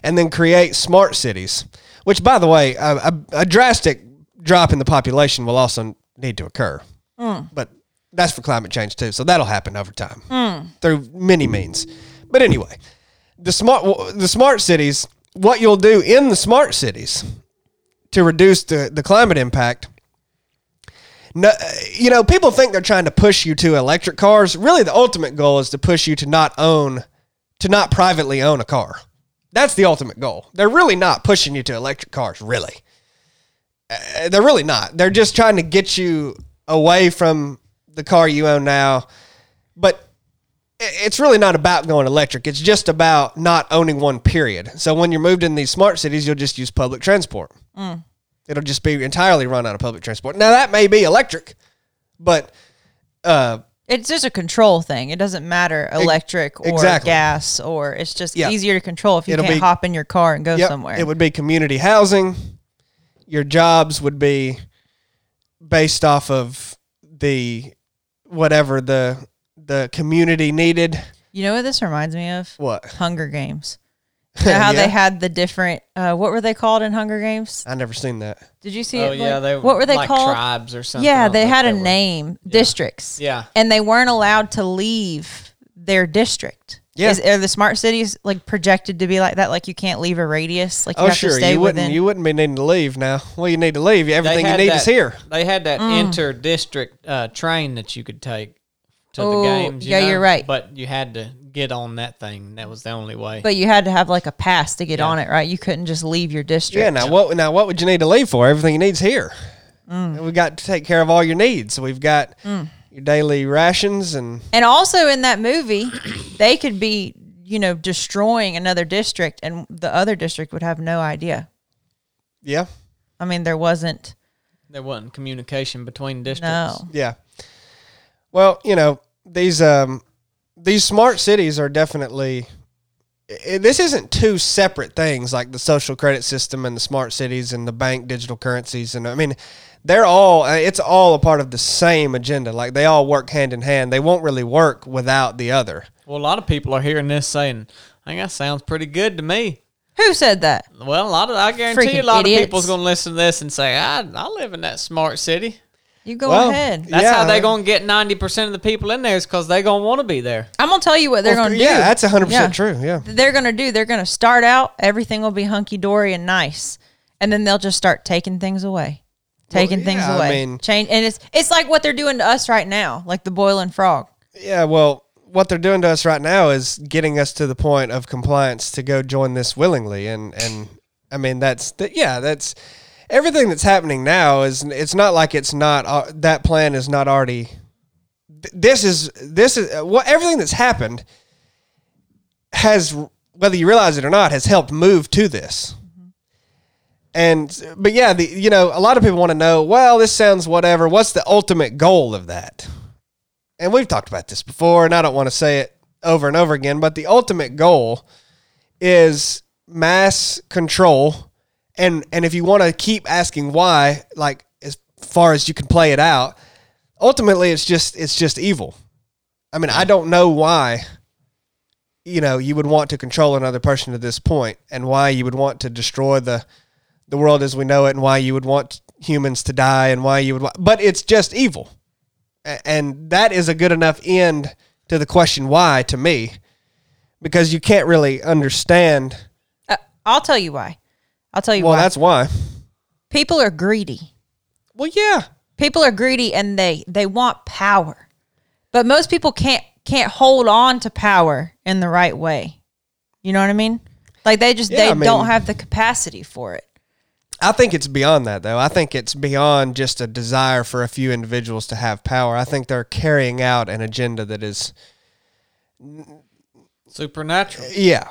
and then create smart cities. Which, by the way, a, a, a drastic drop in the population will also need to occur. Mm. But that's for climate change too, so that'll happen over time mm. through many means. But anyway, the smart the smart cities. What you'll do in the smart cities to reduce the, the climate impact. No, you know, people think they're trying to push you to electric cars. Really, the ultimate goal is to push you to not own, to not privately own a car. That's the ultimate goal. They're really not pushing you to electric cars, really. Uh, they're really not. They're just trying to get you away from the car you own now. But it's really not about going electric. It's just about not owning one period. So when you're moved in these smart cities, you'll just use public transport. It'll just be entirely run out of public transport. Now that may be electric, but uh,
It's just a control thing. It doesn't matter electric or
exactly.
gas or it's just
Yeah.
easier to control if you
It'll
can't
be-
hop in your car and go
yep,
somewhere.
it would be community housing. Your jobs would be based off of the whatever the the community needed.
you know what this reminds me of?
What?
Hunger Games. [laughs] You know how
Yeah.
they had the different uh, what were they called in Hunger Games?
I never seen that.
Did you see
Oh
it?
yeah,
Like-
they
what were they
like
called?
Tribes or something.
Yeah, they had
if
a
were-
name, districts.
Yeah.
And they weren't allowed to leave their district.
Yeah.
Is, are the smart cities like projected to be like that? Like you can't leave a radius? Like you
Oh
have
sure,
to stay
you wouldn't
within.
you wouldn't be needing to leave now. Well, you need to leave. Everything you need
that-
is here.
They had that
Mm.
inter-district uh, train that you could take to
Oh,
the games. you
yeah,
know?
you're right.
But you had to get on that thing. That was the only way.
but you had to have like a pass to get
Yeah.
on it, right? You couldn't just leave your district.
Yeah. Now what? Now what would you need to leave for? Everything you need's here.
Mm.
We got to take care of all your needs. So we've got your daily rations and
And also in that movie, [coughs] they could be, you know, destroying another district and the other district would have no idea.
yeah,
I mean, there wasn't
there wasn't communication between districts.
no.
yeah. Well, you know these um these smart cities are definitely. i- This isn't two separate things like the social credit system and the smart cities and the bank digital currencies and I mean they're all uh, it's all a part of the same agenda like they all work hand in hand they won't really work without the other
Well, a lot of people are hearing this saying, "I think that sounds pretty good to me."
Who said that?
Well, a lot of I guarantee you, a lot
idiots.
of people's going to listen to this and say, "I I live in that smart city."
You go
Well,
ahead.
That's
Yeah.
how they going to get ninety percent of the people in there is because they going to want to be there.
I'm gonna tell you what they're
Well,
gonna do.
yeah that's 100% true yeah
they're gonna do. They're gonna start out. Everything will be hunky dory and nice, and then they'll just start taking things away, taking things
yeah, I
away.
mean-
Change, and it's it's like what they're doing to us right now, like the boiling frog.
Yeah, well, what they're doing to us right now is getting us to the point of compliance to go join this willingly, and and I mean that's that. Yeah, that's everything that's happening now. Is it's not like it's not uh, that plan is not already. This is this is uh, what everything that's happened has whether you realize it or not has helped move to this. And but yeah, the you know a lot of people want to know. Well, this sounds whatever. What's the ultimate goal of that? and we've talked about this before, and I don't want to say it over and over again, but the ultimate goal is mass control. And and if you want to keep asking why, like as far as you can play it out, ultimately it's just it's just evil. I mean, I don't know why you know you would want to control another person to this point and why you would want to destroy the the world as we know it and why you would want humans to die and why you would but it's just evil and that is a good enough end to the question why to me because you can't really understand
Uh, I'll tell you why. I'll tell you
Well,
why.
that's why.
People are greedy.
Well, yeah.
People are greedy and they they want power. But most people can't can't hold on to power in the right way. You know what I mean? Like they just
Yeah,
they
I mean-
don't have the capacity for it.
I think it's beyond that, though. I think it's beyond just a desire for a few individuals to have power. I think they're carrying out an agenda that is,
Supernatural.
yeah,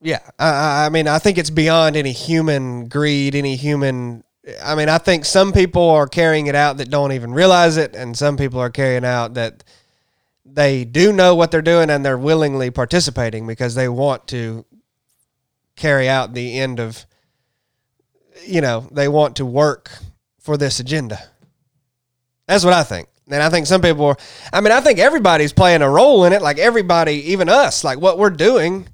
yeah. I- I, mean, I think it's beyond any human greed, any human. I mean, I think some people are carrying it out that don't even realize it, and some people are carrying out that they do know what they're doing and they're willingly participating because they want to carry out the end of you know they want to work for this agenda that's what i think and i think some people are i mean i think everybody's playing a role in it like everybody even us like what we're doing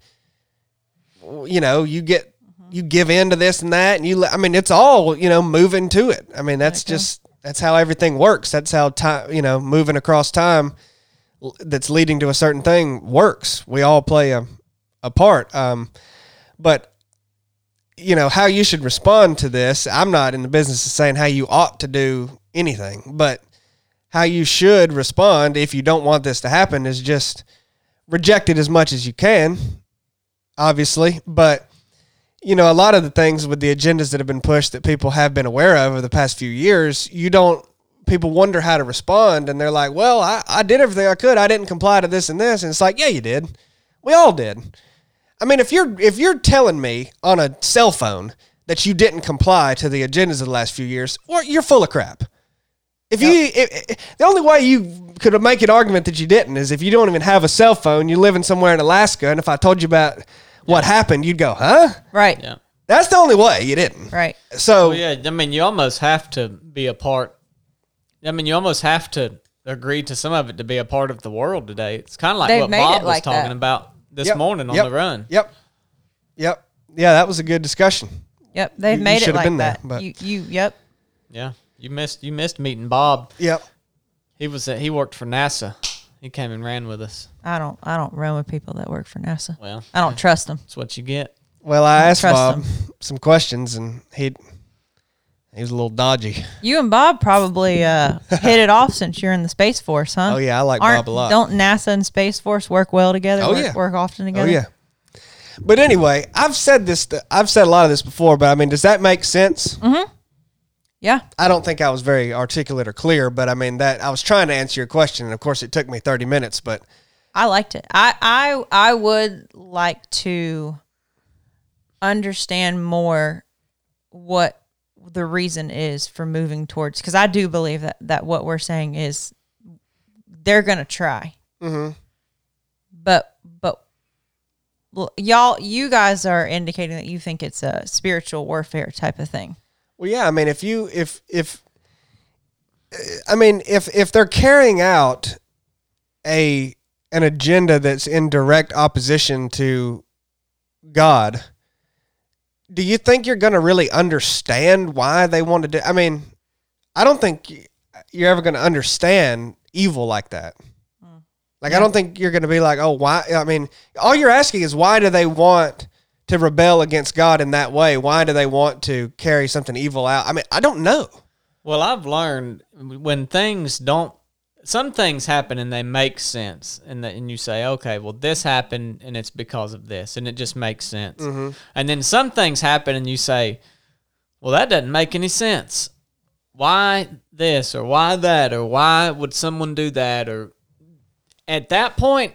you know you get you give in to this and that and you i mean it's all you know moving to it. I mean that's just that's how everything works. That's how time you know moving across time that's leading to a certain thing works. We all play a, a part. Um but you know how you should respond to this i'm not in the business of saying how you ought to do anything but how you should respond if you don't want this to happen is just reject it as much as you can obviously but you know a lot of the things with the agendas that have been pushed that people have been aware of over the past few years you don't people wonder how to respond and they're like well i, I did everything i could. I didn't comply to this and this. And it's like yeah you did. We all did. I mean, if you're if you're telling me on a cell phone that you didn't comply to the agendas of the last few years, or you're full of crap. If you if, if- the only way you could make an argument that you didn't is if you don't even have a cell phone, you living somewhere in Alaska, and if I told you about what happened, you'd go, "Huh?"
Right.
Yeah.
That's the only way you didn't.
Right.
So
Well, yeah. I mean, you almost have to be a part. I mean, you almost have to agree to some of it to be a part of the world today. It's kind of like
They've
what Bob
it
was
like
talking
that.
about this
Yep,
morning on
yep,
the run.
Yep. Yep. Yeah, that was a good discussion.
Yep. They've
You- you
made it
should've
like
been there,
that.
but-
you you yep.
Yeah, you missed you missed meeting Bob.
Yep.
He was at, he worked for NASA. He came and ran with us.
I don't I don't run with people that work for NASA.
Well,
I don't trust them.
that's what you get.
Well, I asked Bob
him.
some questions, and he he was a little dodgy.
You and Bob probably uh, [laughs] hit it off since you're in the Space Force, huh?
Oh, yeah, I like
Aren't-
Bob a lot.
Don't NASA and Space Force work well together?
Oh,
work,
yeah.
work often together.
Oh
together.
yeah. But anyway, I've said this. I've said a lot of this before, but I mean, does that make sense?
Yeah.
I don't think I was very articulate or clear, but I mean that I was trying to answer your question, and of course, it took me thirty minutes. But
I liked it. I I I would like to understand more what the reason is for moving towards because I do believe that that what we're saying is they're gonna try,
Mm-hmm.
but but y'all you guys are indicating that you think it's a spiritual warfare type of thing.
Well, yeah, I mean, if you if if uh, I mean, if if they're carrying out a an agenda that's in direct opposition to God, do you think you're going to really understand why they want to do? I mean, I don't think you're ever going to understand evil like that. Hmm. Like, I don't think you're going to be like, oh, why? I mean, all you're asking is why do they want to rebel against God in that way? Why do they want to carry something evil out? I mean, I don't know.
Well, I've learned when things don't, some things happen and they make sense, and that, and you say, okay, well, this happened and it's because of this, and it just makes sense. Mm-hmm. And then some things happen and you say, well, that doesn't make any sense. Why this or why that or why would someone do that or at that point,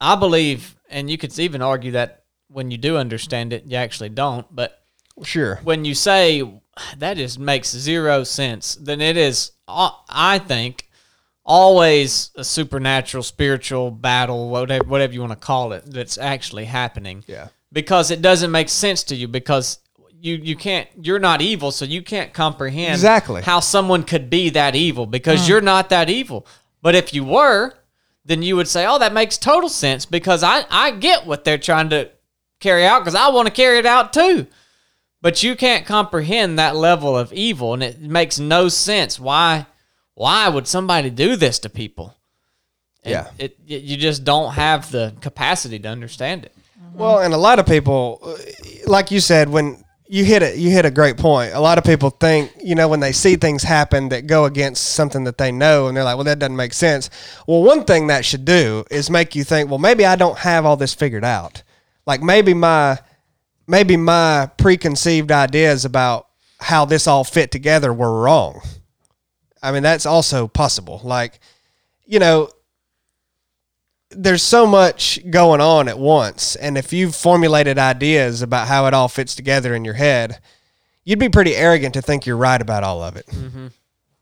I believe, and you could even argue that when you do understand it, you actually don't, but
Sure.
when you say that just makes zero sense, then it is, uh, I think, always a supernatural, spiritual battle, whatever, whatever you want to call it, that's actually happening.
Yeah.
Because it doesn't make sense to you because you you can't you're not evil, so you can't comprehend
Exactly.
how someone could be that evil because you're not that evil. But if you were, then you would say, "Oh, that makes total sense because I I get what they're trying to carry out because I want to carry it out too." But you can't comprehend that level of evil, and it makes no sense. Why? Why would somebody do this to people? And
Yeah.
it, it you just don't have the capacity to understand it.
Well, and a lot of people, uh, like you said, when you hit it. You hit a great point. A lot of people think, you know, when they see things happen that go against something that they know, and they're like, "Well, that doesn't make sense." Well, one thing that should do is make you think, "Well, maybe I don't have all this figured out. Like maybe my maybe my preconceived ideas about how this all fit together were wrong." I mean, that's also possible. Like, you know, there's so much going on at once. And if you've formulated ideas about how it all fits together in your head, you'd be pretty arrogant to think you're right about all of it. Mm-hmm.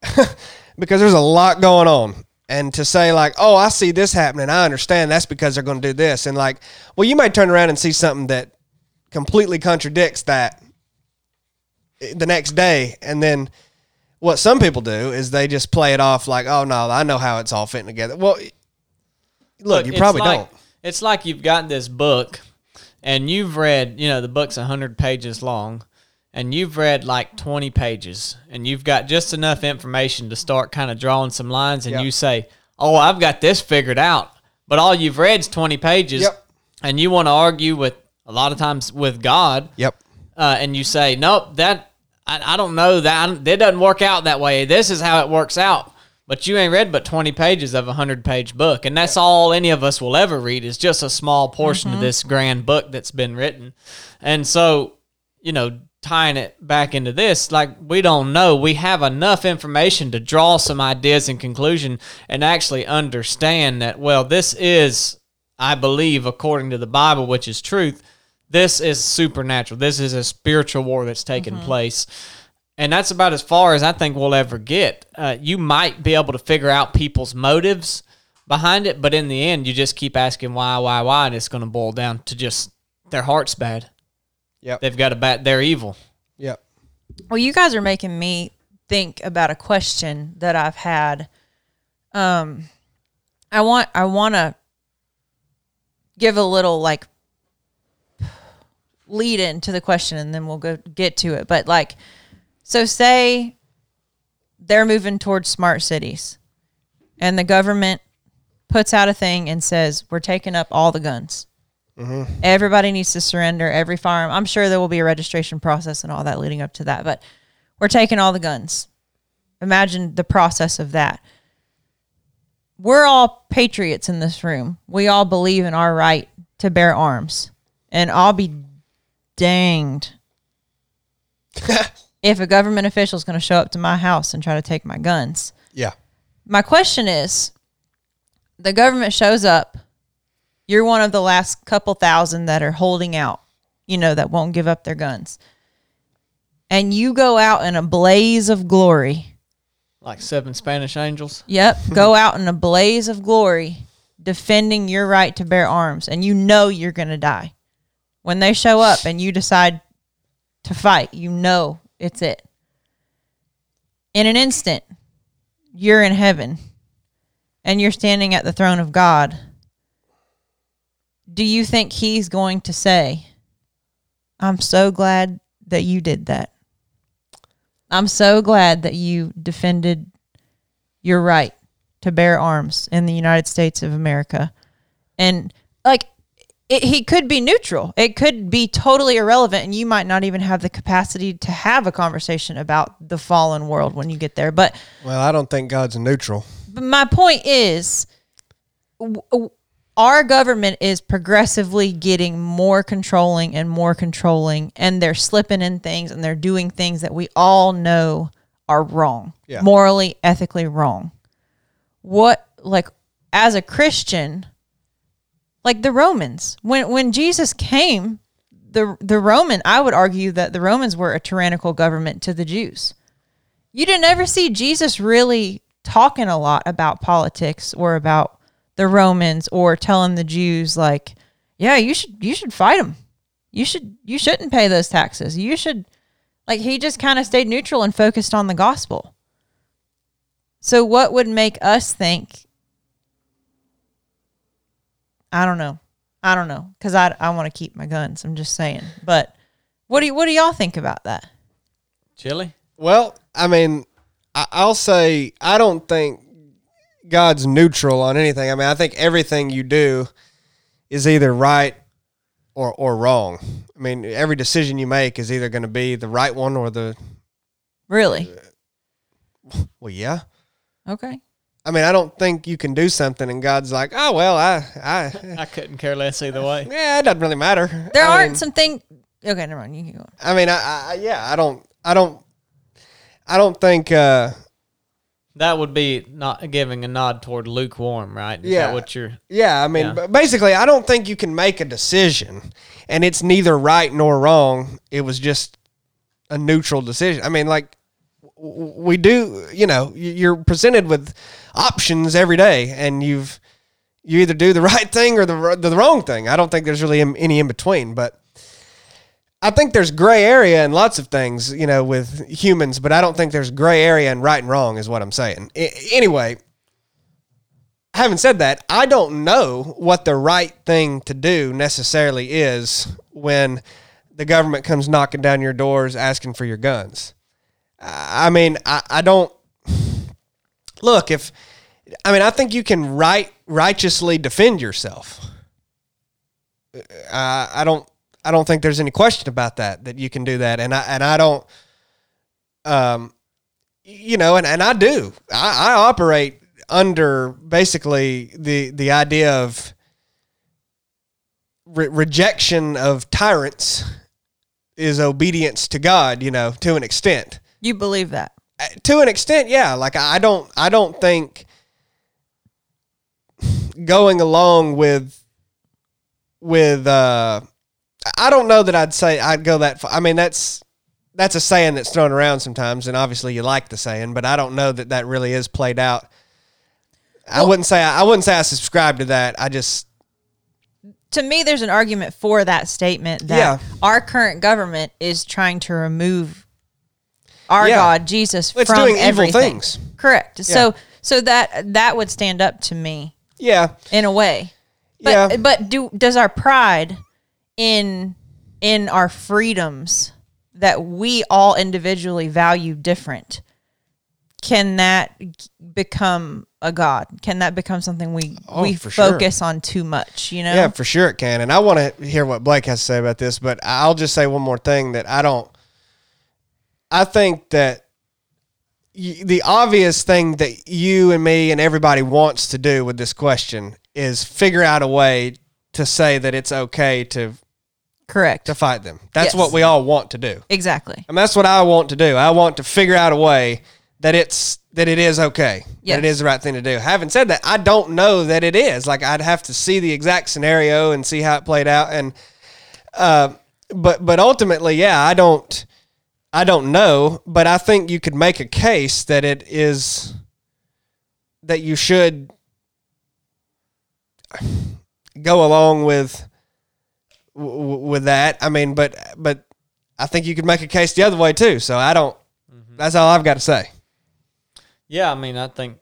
[laughs] because there's a lot going on. And to say, like, oh, I see this happening, I understand that's because they're going to do this. And, like, well, you might turn around and see something that completely contradicts that eh, the next day. And then what some people do is they just play it off like, oh, no, I know how it's all fitting together. Well, look, you probably
like-
don't.
It's like you've got this book, and you've read. You know, the book's hundred pages long, and you've read like twenty pages, and you've got just enough information to start kind of drawing some lines, and
Yep.
you say, "Oh, I've got this figured out," but all you've read is twenty pages,
Yep.
and you want to argue with a lot of times with God,
Yep.
uh, and you say, "Nope, that I, I don't know that that doesn't work out that way. This is how it works out." But you ain't read but twenty pages of a hundred page book, and that's all any of us will ever read is just a small portion of this grand book that's been written. And so, you know, tying it back into this, like we don't know. We have enough information to draw some ideas and conclusion and actually understand that, well, this is, I believe, according to the Bible, which is truth, this is supernatural. This is a spiritual war that's taking place. And that's about as far as I think we'll ever get. Uh, you might be able to figure out people's motives behind it, but in the end, you just keep asking why, why, why, and it's going to boil down to just their heart's bad.
Yep.
They've got a bat. They're evil.
Yep.
Well, you guys are making me think about a question that I've had. Um, I want I want to give a little like lead into the question, and then we'll go get to it. But like, so say they're moving towards smart cities, and the government puts out a thing and says we're taking up all the guns. Mm-hmm. Everybody needs to surrender every firearm. I'm sure there will be a registration process and all that leading up to that, but we're taking all the guns. Imagine the process of that. We're all patriots in this room. We all believe in our right to bear arms. And I'll be danged [laughs] if a government official is going to show up to my house and try to take my guns.
Yeah.
My question is the government shows up. You're one of the last couple thousand that are holding out, you know, that won't give up their guns. And you go out in a blaze of glory.
Like seven Spanish angels.
Yep. [laughs] go out in a blaze of glory defending your right to bear arms. And you know you're going to die. When they show up and you decide to fight, you know it's it. In an instant, you're in heaven and you're standing at the throne of God. Do you think he's going to say, I'm so glad that you did that? I'm so glad that you defended your right to bear arms in the United States of America. And like it, he could be neutral. It could be totally irrelevant and you might not even have the capacity to have a conversation about the fallen world when you get there. But
Well, I don't think God's neutral.
but my point is w- w- our government is progressively getting more controlling and more controlling and they're slipping in things and they're doing things that we all know are wrong
Yeah.
morally ethically wrong what like as a christian like the romans when when jesus came the the roman i would argue that the romans were a tyrannical government to the jews you didn't ever see Jesus really talking a lot about politics or about the Romans or telling the Jews like, yeah, you should you should fight them. You should you shouldn't pay those taxes. You should like he just kind of stayed neutral and focused on the gospel. So what would make us think I don't know. I don't know cuz I I want to keep my guns. I'm just saying. But what do you, what do y'all think about that?
Chili.
Well, I mean, I, I'll say I don't think God's neutral on anything. I mean, I think everything you do is either right or or wrong. I mean, every decision you make is either going to be the right one or the
Really? [laughs]
well, yeah.
Okay.
I mean, I don't think you can do something and God's like, oh well, I, I, [laughs]
I couldn't care less either way.
yeah, it doesn't really matter.
There
I
aren't
mean,
some things. Okay, never mind. You can go. on.
I mean, I, I, yeah, I don't, I don't, I don't think. uh
That would be not giving a nod toward lukewarm, right? Is
Yeah.
that what you're?
Yeah, I mean,
Yeah.
basically, I don't think you can make a decision and it's neither right nor wrong. It was just a neutral decision. I mean, like we do, you know, you're presented with options every day, and you've you either do the [laughs] right thing or the the wrong thing. I don't think there's really any in between, but. I think there's gray area in lots of things, you know, with humans, but I don't think there's gray area in right and wrong, is what I'm saying. I- anyway, having said that, I don't know what the right thing to do necessarily is when the government comes knocking down your doors asking for your guns. I mean, I, I don't look if I mean I think you can right righteously defend yourself. Uh, I don't I don't think there's any question about that that you can do that, and I and I don't um you know, and, and I do. I, I operate under basically the the idea of re- rejection of tyrants is obedience to God. You know, to an extent.
You believe that?
Uh, To an extent, yeah. Like I don't, I don't think going along with with uh I don't know that I'd say I'd go that far. I mean, that's that's a saying that's thrown around sometimes, and obviously you like the saying, but I don't know that that really is played out. I wouldn't say I wouldn't say I subscribe to that. I just
To me, there's an argument for that statement that
Yeah.
our current government is trying to remove our
Yeah.
God, Jesus,
It's
from
doing evil
everything.
things.
Correct. So, so that that would stand up to me
yeah
in a way. But
yeah
but do does our pride in in our freedoms that we all individually value different can that become a god? Can that become something we
Oh,
we
for sure.
focus on too much, you know?
Yeah, for sure it can. And I want to hear what Blake has to say about this, but I'll just say one more thing that I don't. I think that y- the obvious thing that you and me and everybody wants to do with this question is figure out a way to say that it's okay to
Correct.
to fight them. That's
Yes.
what we all want to do.
Exactly.
And that's what I want to do. I want to figure out a way that it's that it is okay.
Yes.
That it is the right thing to do. Having said that, I don't know that it is. Like I'd have to see the exact scenario and see how it played out. And uh, but but ultimately, yeah, I don't I don't know. But I think you could make a case that it is that you should go along with w- with that. I mean, but but I think you could make a case the other way too. So I don't. That's all I've got to say.
Yeah, I mean, I think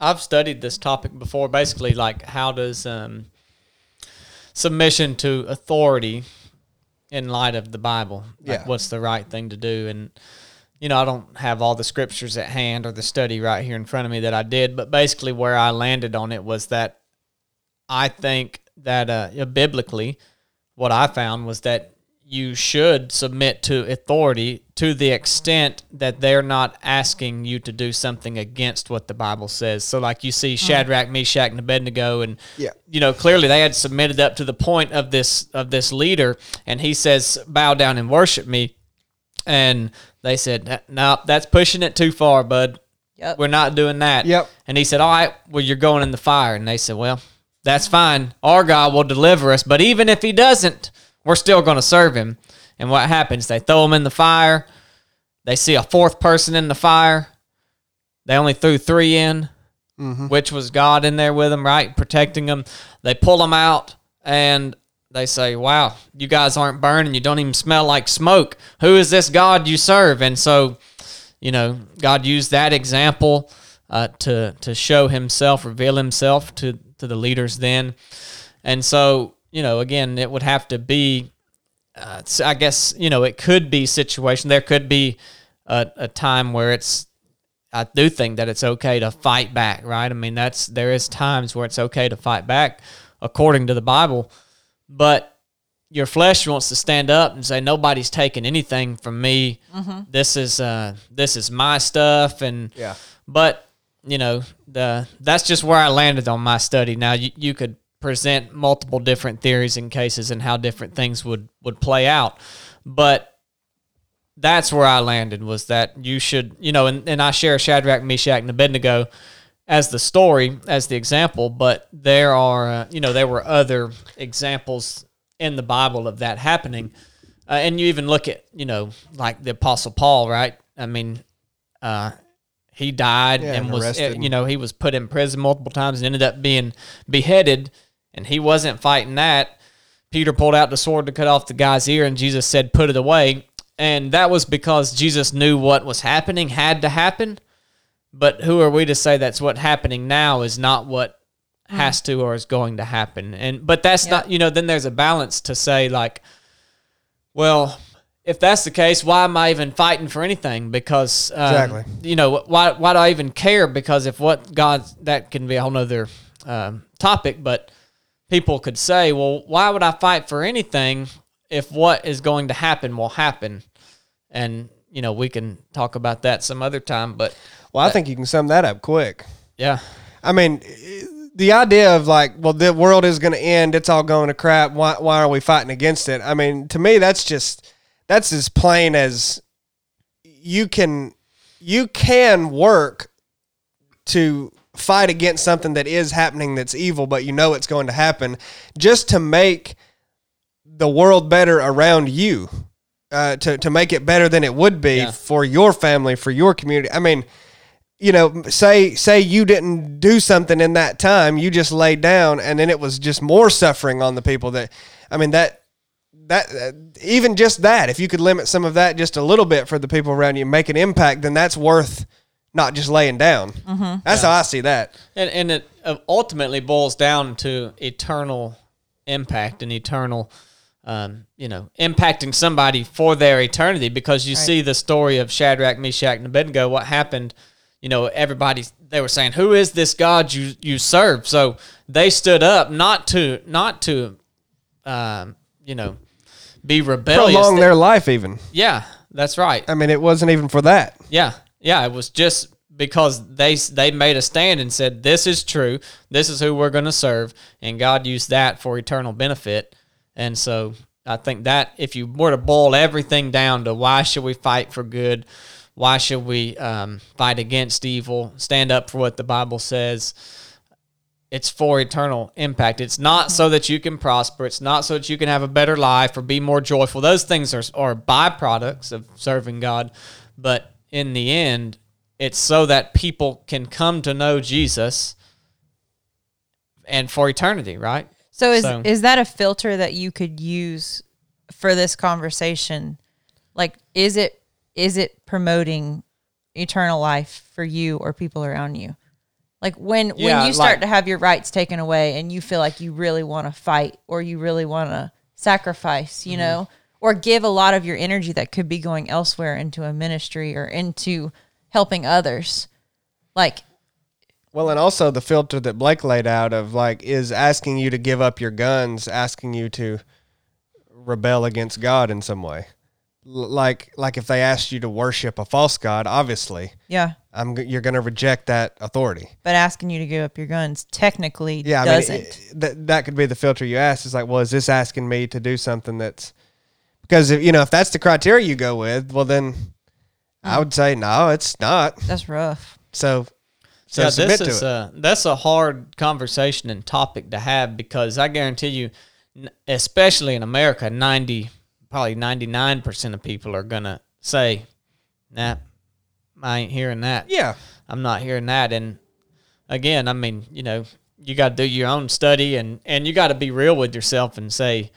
I've studied this topic before. Basically, like how does um, submission to authority in light of the Bible? Like,
Yeah.
what's the right thing to do? And you know, I don't have all the scriptures at hand or the study right here in front of me that I did, but basically, where I landed on it was that I think that uh, biblically, what I found was that you should submit to authority to the extent that they're not asking you to do something against what the Bible says. So, like you see mm. Shadrach, Meshach, and Abednego, and
Yeah.
you know clearly they had submitted up to the point of this of this leader, and he says, "Bow down and worship me," and they said, "No, that's pushing it too far, bud.
Yep.
We're not doing that."
Yep.
And he said, All right, well, you're going in the fire. And they said, Well, that's fine. Our God will deliver us. But even if he doesn't, we're still going to serve him. And what happens? They throw him in the fire. They see a fourth person in the fire. They only threw three in, which was God in there with them, right? Protecting them. They pull them out and they say, Wow, you guys aren't burning. You don't even smell like smoke. Who is this God you serve? And so, you know, God used that example uh, to to show Himself, reveal Himself to to the leaders then, and so you know, again, it would have to be. Uh, I guess you know it could be situation. There could be a, a time where it's. I do think that it's okay to fight back, right? I mean, that's there is times where it's okay to fight back according to the Bible, but your flesh wants to stand up and say nobody's taking anything from me. This is uh, this is my stuff, and
Yeah.
But you know, the that's just where I landed on my study. Now you, you could present multiple different theories and cases and how different things would would play out, but that's where I landed was that you should, you know, and, and I share Shadrach, Meshach, and Abednego as the story, as the example, but there are, uh, you know, there were other examples in the Bible of that happening. Uh, and you even look at, you know, like the Apostle Paul, right? I mean, uh, he died
Yeah,
and
and
was,
arrested.
Eh, you know, he was put in prison multiple times and ended up being beheaded, and he wasn't fighting that. Peter pulled out the sword to cut off the guy's ear, and Jesus said, Put it away. And that was because Jesus knew what was happening had to happen. But who are we to say that's what happening now is not what mm. has to or is going to happen? And but that's not you know, then there's a balance to say like, well, if that's the case, why am I even fighting for anything? Because um,
Exactly.
you know why why do I even care? Because if what God that can be a whole nother um, topic, but people could say, well, why would I fight for anything if what is going to happen will happen? And you know we can talk about that some other time, but
Well, I think you can sum that up quick.
yeah,
I mean, the idea of like, well, the world is going to end. It's all going to crap. Why, why are we fighting against it? I mean, to me, that's just that's as plain as you can you can work to fight against something that is happening that's evil, but you know it's going to happen, just to make the world better around you, uh, to to make it better than it would be
Yeah.
for your family, for your community. I mean you know, say say you didn't do something in that time, you just laid down, and then it was just more suffering on the people that. I mean that that uh, even just that, if you could limit some of that just a little bit for the people around you, make an impact, then that's worth not just laying down. That's how I see that.
and and it uh, ultimately boils down to eternal impact and eternal. Um, you know, impacting somebody for their eternity because you see the story of Shadrach, Meshach, and Abednego. What happened? You know, everybody they were saying, "Who is this God you you serve?" So they stood up not to not to, um, you know, be rebellious.
Prolong their life, even.
yeah, that's right.
I mean, it wasn't even for that.
Yeah, yeah. It was just because they they made a stand and said this is true. This is who we're going to serve, and God used that for eternal benefit. And so I think that if you were to boil everything down to why should we fight for good, why should we um, fight against evil, stand up for what the Bible says. It's for eternal impact. It's not so that you can prosper. It's not so that you can have a better life or be more joyful. Those things are, are byproducts of serving God. But in the end, it's so that people can come to know Jesus and for eternity, right?
So is
So-
is that a filter that you could use for this conversation? Like is it is it promoting eternal life for you or people around you? Like when
Yeah,
when you start
like-
to have your rights taken away and you feel like you really want to fight or you really want to sacrifice,
Mm-hmm.
you know, or give a lot of your energy that could be going elsewhere into a ministry or into helping others. Like
Well, and also the filter that Blake laid out of like is asking you to give up your guns, asking you to rebel against God in some way. L- like like if they asked you to worship a false god, obviously,
yeah,
I'm you're going to reject that authority.
but asking you to give up your guns technically
Yeah, I mean,
doesn't.
it- that that could be the filter you ask. Is like, well, is this asking me to do something that's because if you know if that's the criteria you go with, well then I would say no, it's not.
That's rough.
So so
yeah, this is a that's a hard conversation and topic to have because I guarantee you, especially in America, ninety probably ninety nine percent of people are gonna say, "Nah, I ain't hearing that.
yeah,
I'm not hearing that." And again, I mean, you know, you got to do your own study and and you got to be real with yourself and say,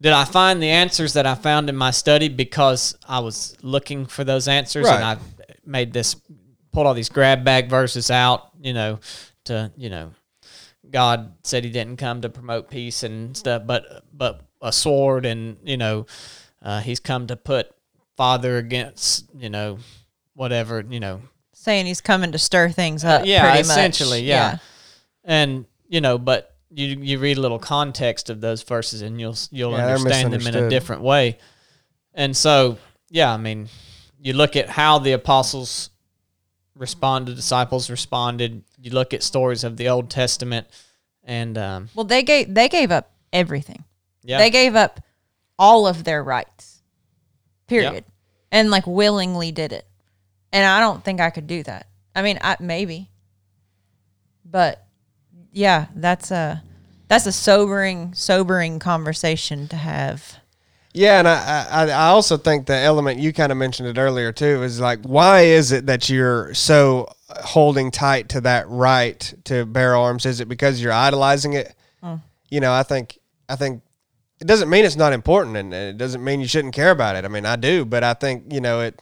did I find the answers that I found in my study because I was looking for those answers and I made this pulled all these grab bag verses out, you know, to you know, God said He didn't come to promote peace and stuff, but but a sword and you know, uh, He's come to put father against you know, whatever you know,
saying he's coming to stir things up.
yeah,
pretty
essentially,
much.
yeah. and you know, but you you read a little context of those verses and you'll you'll
Yeah,
understand them in a different way. And so, yeah, I mean, you look at how the apostles responded, disciples responded. You look at stories of the Old Testament, and um,
Well, they gave they gave up everything.
yeah,
They gave up all of their rights. Period. And like willingly did it. And I don't think I could do that. I mean, I maybe. But yeah, that's a that's a sobering sobering conversation to have.
Yeah, and I, I I also think the element you kind of mentioned it earlier too is like why is it that you're so holding tight to that right to bear arms? Is it because you're idolizing it? Mm. You know, I think I think it doesn't mean it's not important, and it doesn't mean you shouldn't care about it. I mean, I do, but I think you know it.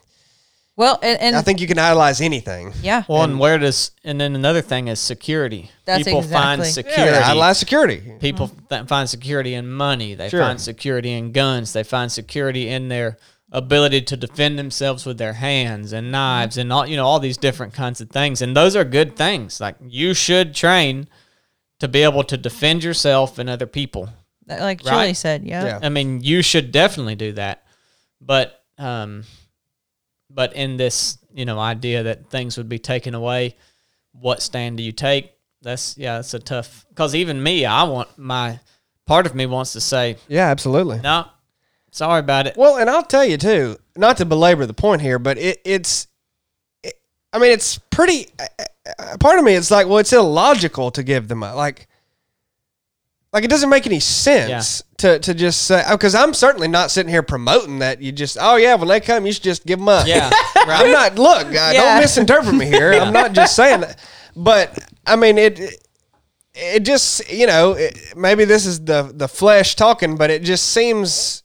Well, and, and
I think you can idolize anything.
yeah.
Well, and where does and then another thing is security.
That's
People find
exactly-
security.
Yeah, idolize security.
People th- find security in money. They
Sure.
find security in guns. They find security in their ability to defend themselves with their hands and knives and all you know all these different kinds of things. And those are good things. Like you should train to be able to defend yourself and other people.
like
Right.
Julie said, yeah.
Yeah.
I mean, you should definitely do that. But um but in this, you know, idea that things would be taken away, what stand do you take? That's yeah, that's a tough cuz even me, I want my part of me wants to say,
Yeah, absolutely.
"No. Sorry about it."
Well, and I'll tell you too, not to belabor the point here, but it, it's, it, I mean, it's pretty. Uh, uh, part of me, it's like, well, it's illogical to give them up. Like, like it doesn't make any sense to to just say, oh, because I'm certainly not sitting here promoting that you just, oh yeah, when they come, you should just give them up.
Yeah. [laughs]
I'm not. Look, uh,
Yeah.
don't misinterpret me here. I'm [laughs] not just saying that, but I mean it. It just, you know, it, maybe this is the the flesh talking, but it just seems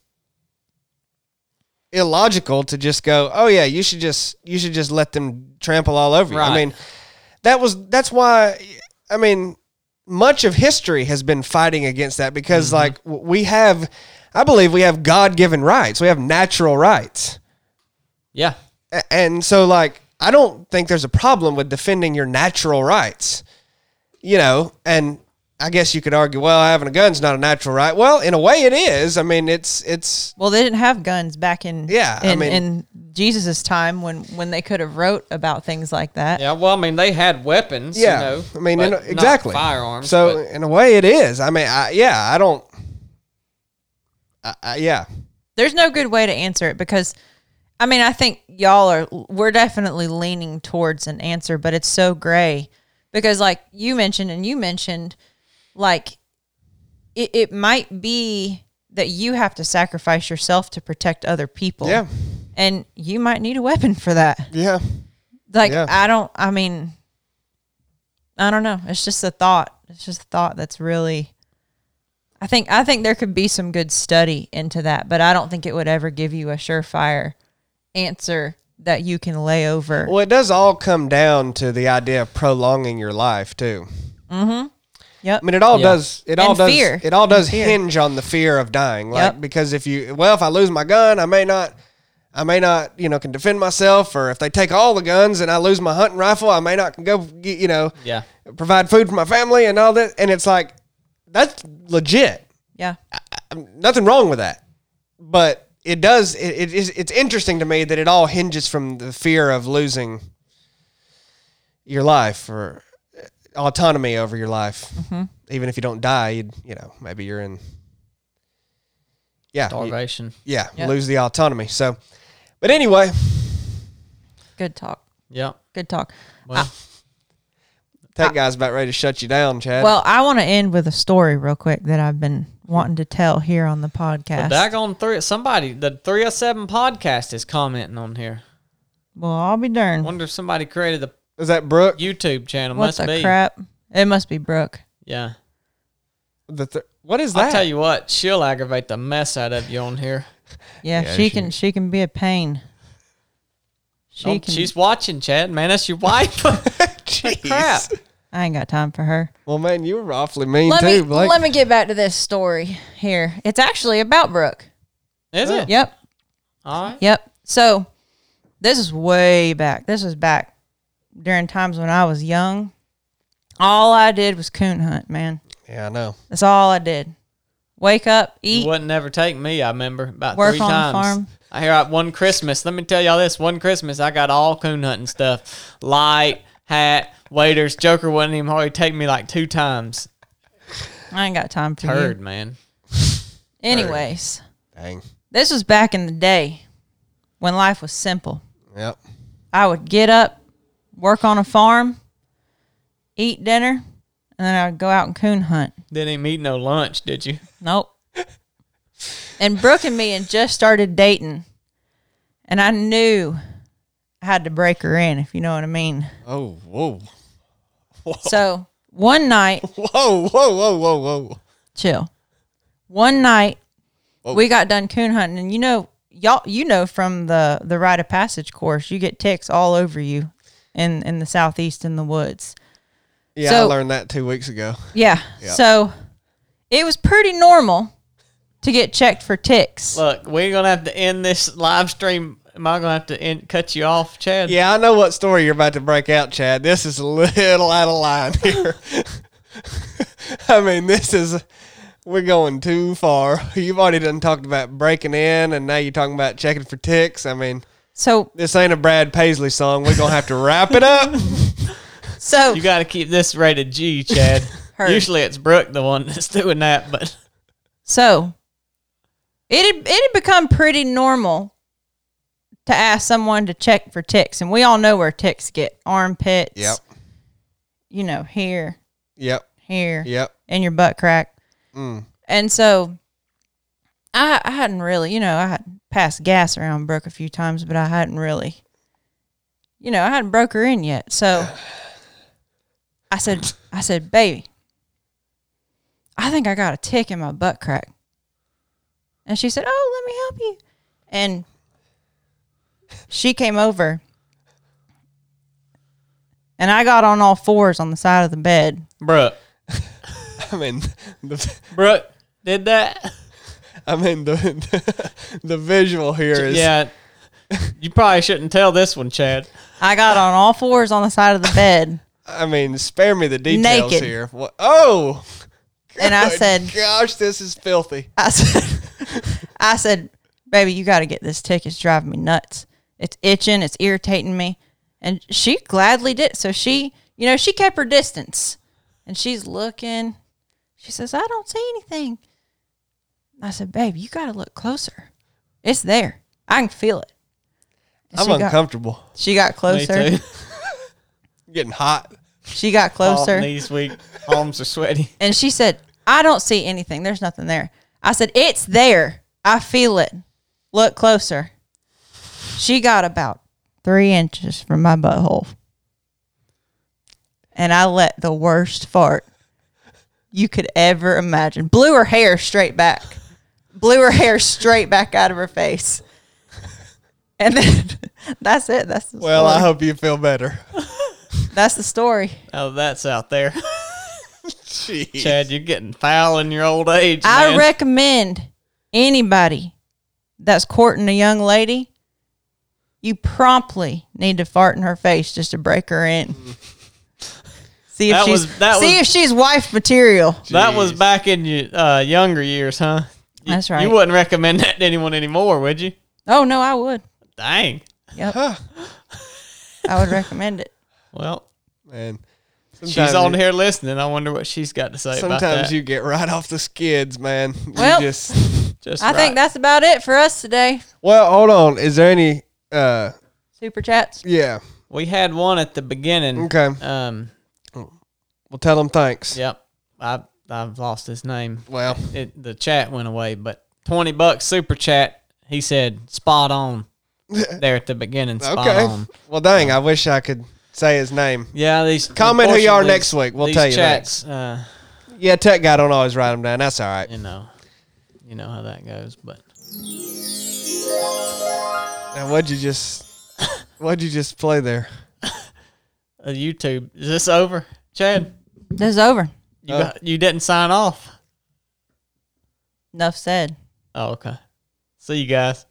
illogical to just go, oh yeah, you should just you should just let them trample all over you. I
Right.
mean, that was that's why I mean, much of history has been fighting against that because
Mm-hmm.
like we have, I believe we have God given rights. We have natural rights.
Yeah.
And so, like, I don't think there's a problem with defending your natural rights, you know. And I guess you could argue, well, having a gun's not a natural right. Well, in a way, it is. I mean, it's it's
Well, they didn't have guns back in
Yeah, I
in,
mean-
in Jesus's time when when they could have wrote about things like that.
Yeah, well, I mean, they had weapons,
yeah.
you know.
I mean, in,
not
exactly
firearms.
So
but-
in a way, it is. I mean, I, yeah, I don't. I, I, yeah,
There's no good way to answer it because I mean, I think y'all are we're definitely leaning towards an answer, but it's so gray because like you mentioned and you mentioned like it, it might be that you have to sacrifice yourself to protect other people.
yeah,
And you might need a weapon for that.
yeah.
Like
Yeah.
I don't I mean I don't know. It's just a thought. It's just a thought that's really I think I think there could be some good study into that, but I don't think it would ever give you a surefire answer that you can lay over.
Well, it does all come down to the idea of prolonging your life too. Mm-hmm.
Yep.
I mean, it all
Yeah.
does. It all does.
fear.
It all does hinge on the fear of dying. Like
Yep.
because if you, well, if I lose my gun, I may not, I may not, you know, can defend myself. Or if they take all the guns and I lose my hunting rifle, I may not can go, get, you know,
yeah.
provide food for my family and all that. And it's like that's legit.
yeah.
Nothing wrong with that. But it does. It, it is. It's interesting to me that it all hinges from the fear of losing your life or autonomy over your life.
Mm-hmm.
Even if you don't die, you'd, you know, maybe you're in. Yeah, you-
Starvation.
yeah, lose the autonomy. So, but anyway,
Good talk.
Yeah.
Good talk.
Well,
that guy's about ready to shut you down, Chad.
Well, I want to end with a story real quick that I've been wanting to tell here on the podcast.
daggone three. Somebody, the 307 podcast is commenting on here.
well, I'll be darned.
Wonder if somebody created the
is that Brooke?
YouTube channel.
What
Must
the
be.
crap? It must be Brooke.
Yeah.
The th- what is that?
I'll tell you what, she'll aggravate the mess out of you on here. [laughs]
Yeah,
Yeah,
she
she-
can. She can be a pain. She
Oh,
can.
she's watching, Chad. Man, that's your wife. [laughs]
Jeez.
Crap.
I ain't got time for her.
Well, man, you were awfully mean
Let
too,
me
Blake.
let me get back to this story here. It's actually about Brooke.
Is it?
Yep,
All right.
yep. So this is way back. This is back during times when I was young. All I did was coon hunt, man.
Yeah, I know.
That's all I did. Wake up,
You
eat.
wouldn't never take me. I remember about
Work
three
on the
times.
farm.
I hear out one Christmas. Let me tell y'all this: one Christmas, I got all coon hunting stuff, light, hat, waiters. Joker wouldn't even hardly take me like two times.
I ain't got time for
Turd,
you.
man.
Anyways,
Dang.
this was back in the day when life was simple.
Yep.
I would get up, work on a farm, eat dinner, and then I would go out and coon hunt.
Didn't even eat no lunch, did you?
Nope. and Brooke and me had just started dating, and I knew I had to break her in, if you know what I mean.
Oh, whoa.
So one night, [laughs]
Whoa, whoa, whoa, whoa, whoa.
chill. One night,
Whoa.
we got done coon hunting, and you know, y'all, you know from the the rite of passage course, you get ticks all over you in in the southeast in the woods.
Yeah, I learned that two weeks ago.
Yeah.
Yeah.
So it was pretty normal to get checked for ticks.
Look, we're gonna have to end this live stream. Am I gonna have to end, cut you off, Chad?
Yeah, I know what story you're about to break out, Chad. This is a little out of line here. [laughs] I mean, this is we're going too far. You've already done talked about breaking in, and now you're talking about checking for ticks. I mean,
So
this ain't a Brad Paisley song. We're gonna have to wrap it up. [laughs]
so
You got to keep this rated G, Chad. [laughs]
Heard.
Usually it's Brooke the one that's doing that, but
so it had, it had become pretty normal to ask someone to check for ticks, and we all know where ticks get armpits.
Yep.
You know, here,
Yep.
here,
Yep.
and your butt crack.
Mm.
And so I I hadn't really, you know, I had passed gas around Brooke a few times, but I hadn't really, you know, I hadn't broke her in yet. So I said, I said, baby, I think I got a tick in my butt crack. And she said, oh, let me help you. And she came over and I got on all fours on the side of the bed.
Brooke, [laughs]
I mean, [laughs] the,
Brooke did that. [laughs]
I mean the [laughs] the visual here is
Yeah, you probably shouldn't tell this one, Chad.
I got on all fours on the side of the bed. [laughs]
I mean, spare me the details
Naked.
here. What? Oh,
And I said-
"Gosh, this is filthy."
I said, I said, baby, you got to get this tick. It's driving me nuts. It's itching. It's irritating me. And she gladly did. So she, you know, she kept her distance and she's looking. She says, I don't see anything. I said, Babe, you got to look closer. It's there. I can feel it. And
I'm
she got,
uncomfortable.
she got
Me
closer.
too. [laughs]
Getting hot.
She got
All
closer.
knees weak, arms are sweaty. [laughs]
And she said, I don't see anything. There's nothing there. I said, It's there. I feel it. Look closer. She got about three inches from my butthole. And I let the worst fart you could ever imagine. Blew her hair straight back. Blew her hair straight back out of her face. And then [laughs] that's it. That's the
Well, I hope you feel better.
that's the story.
Oh, that's out there.
Jeez.
Chad, you're getting foul in your old age.
I recommend anybody that's courting a young lady, you promptly need to fart in her face just to break her in. [laughs] See if
That
she's
was- that
see
was-
if she's wife material.
That was back in your uh, younger years, huh? You-
That's right.
You wouldn't recommend that to anyone anymore, would you?
Oh no, I would.
Dang.
Yep, I would recommend it. [laughs]
Well,
Man.
she's on here listening. I wonder what she's got to say about
Sometimes
that.
you get right off the skids, man. [laughs] You
Well-
just [laughs]
Just
I think that's about it for us today.
Well, hold on. Is there any uh
Super chats.
yeah.
we had one at the beginning.
Okay.
Um.
Well, tell them thanks.
Yep. I I've lost his name.
Well,
It the chat went away, but twenty bucks super chat. He said spot on [laughs] there at the beginning. Spot
okay.
on.
Well, dang, I wish I could say his name.
Yeah, these
Comment who you are next week. We'll tell you
chats, Uh,
Yeah, tech guy don't always write them down. That's all right.
you know, you know how that goes. But
Now, what'd you just what'd you just play there? [laughs]
YouTube is this over, Chad?
This is over.
You
Oh.
got, you didn't sign off.
Enough said.
Oh, okay. See you guys.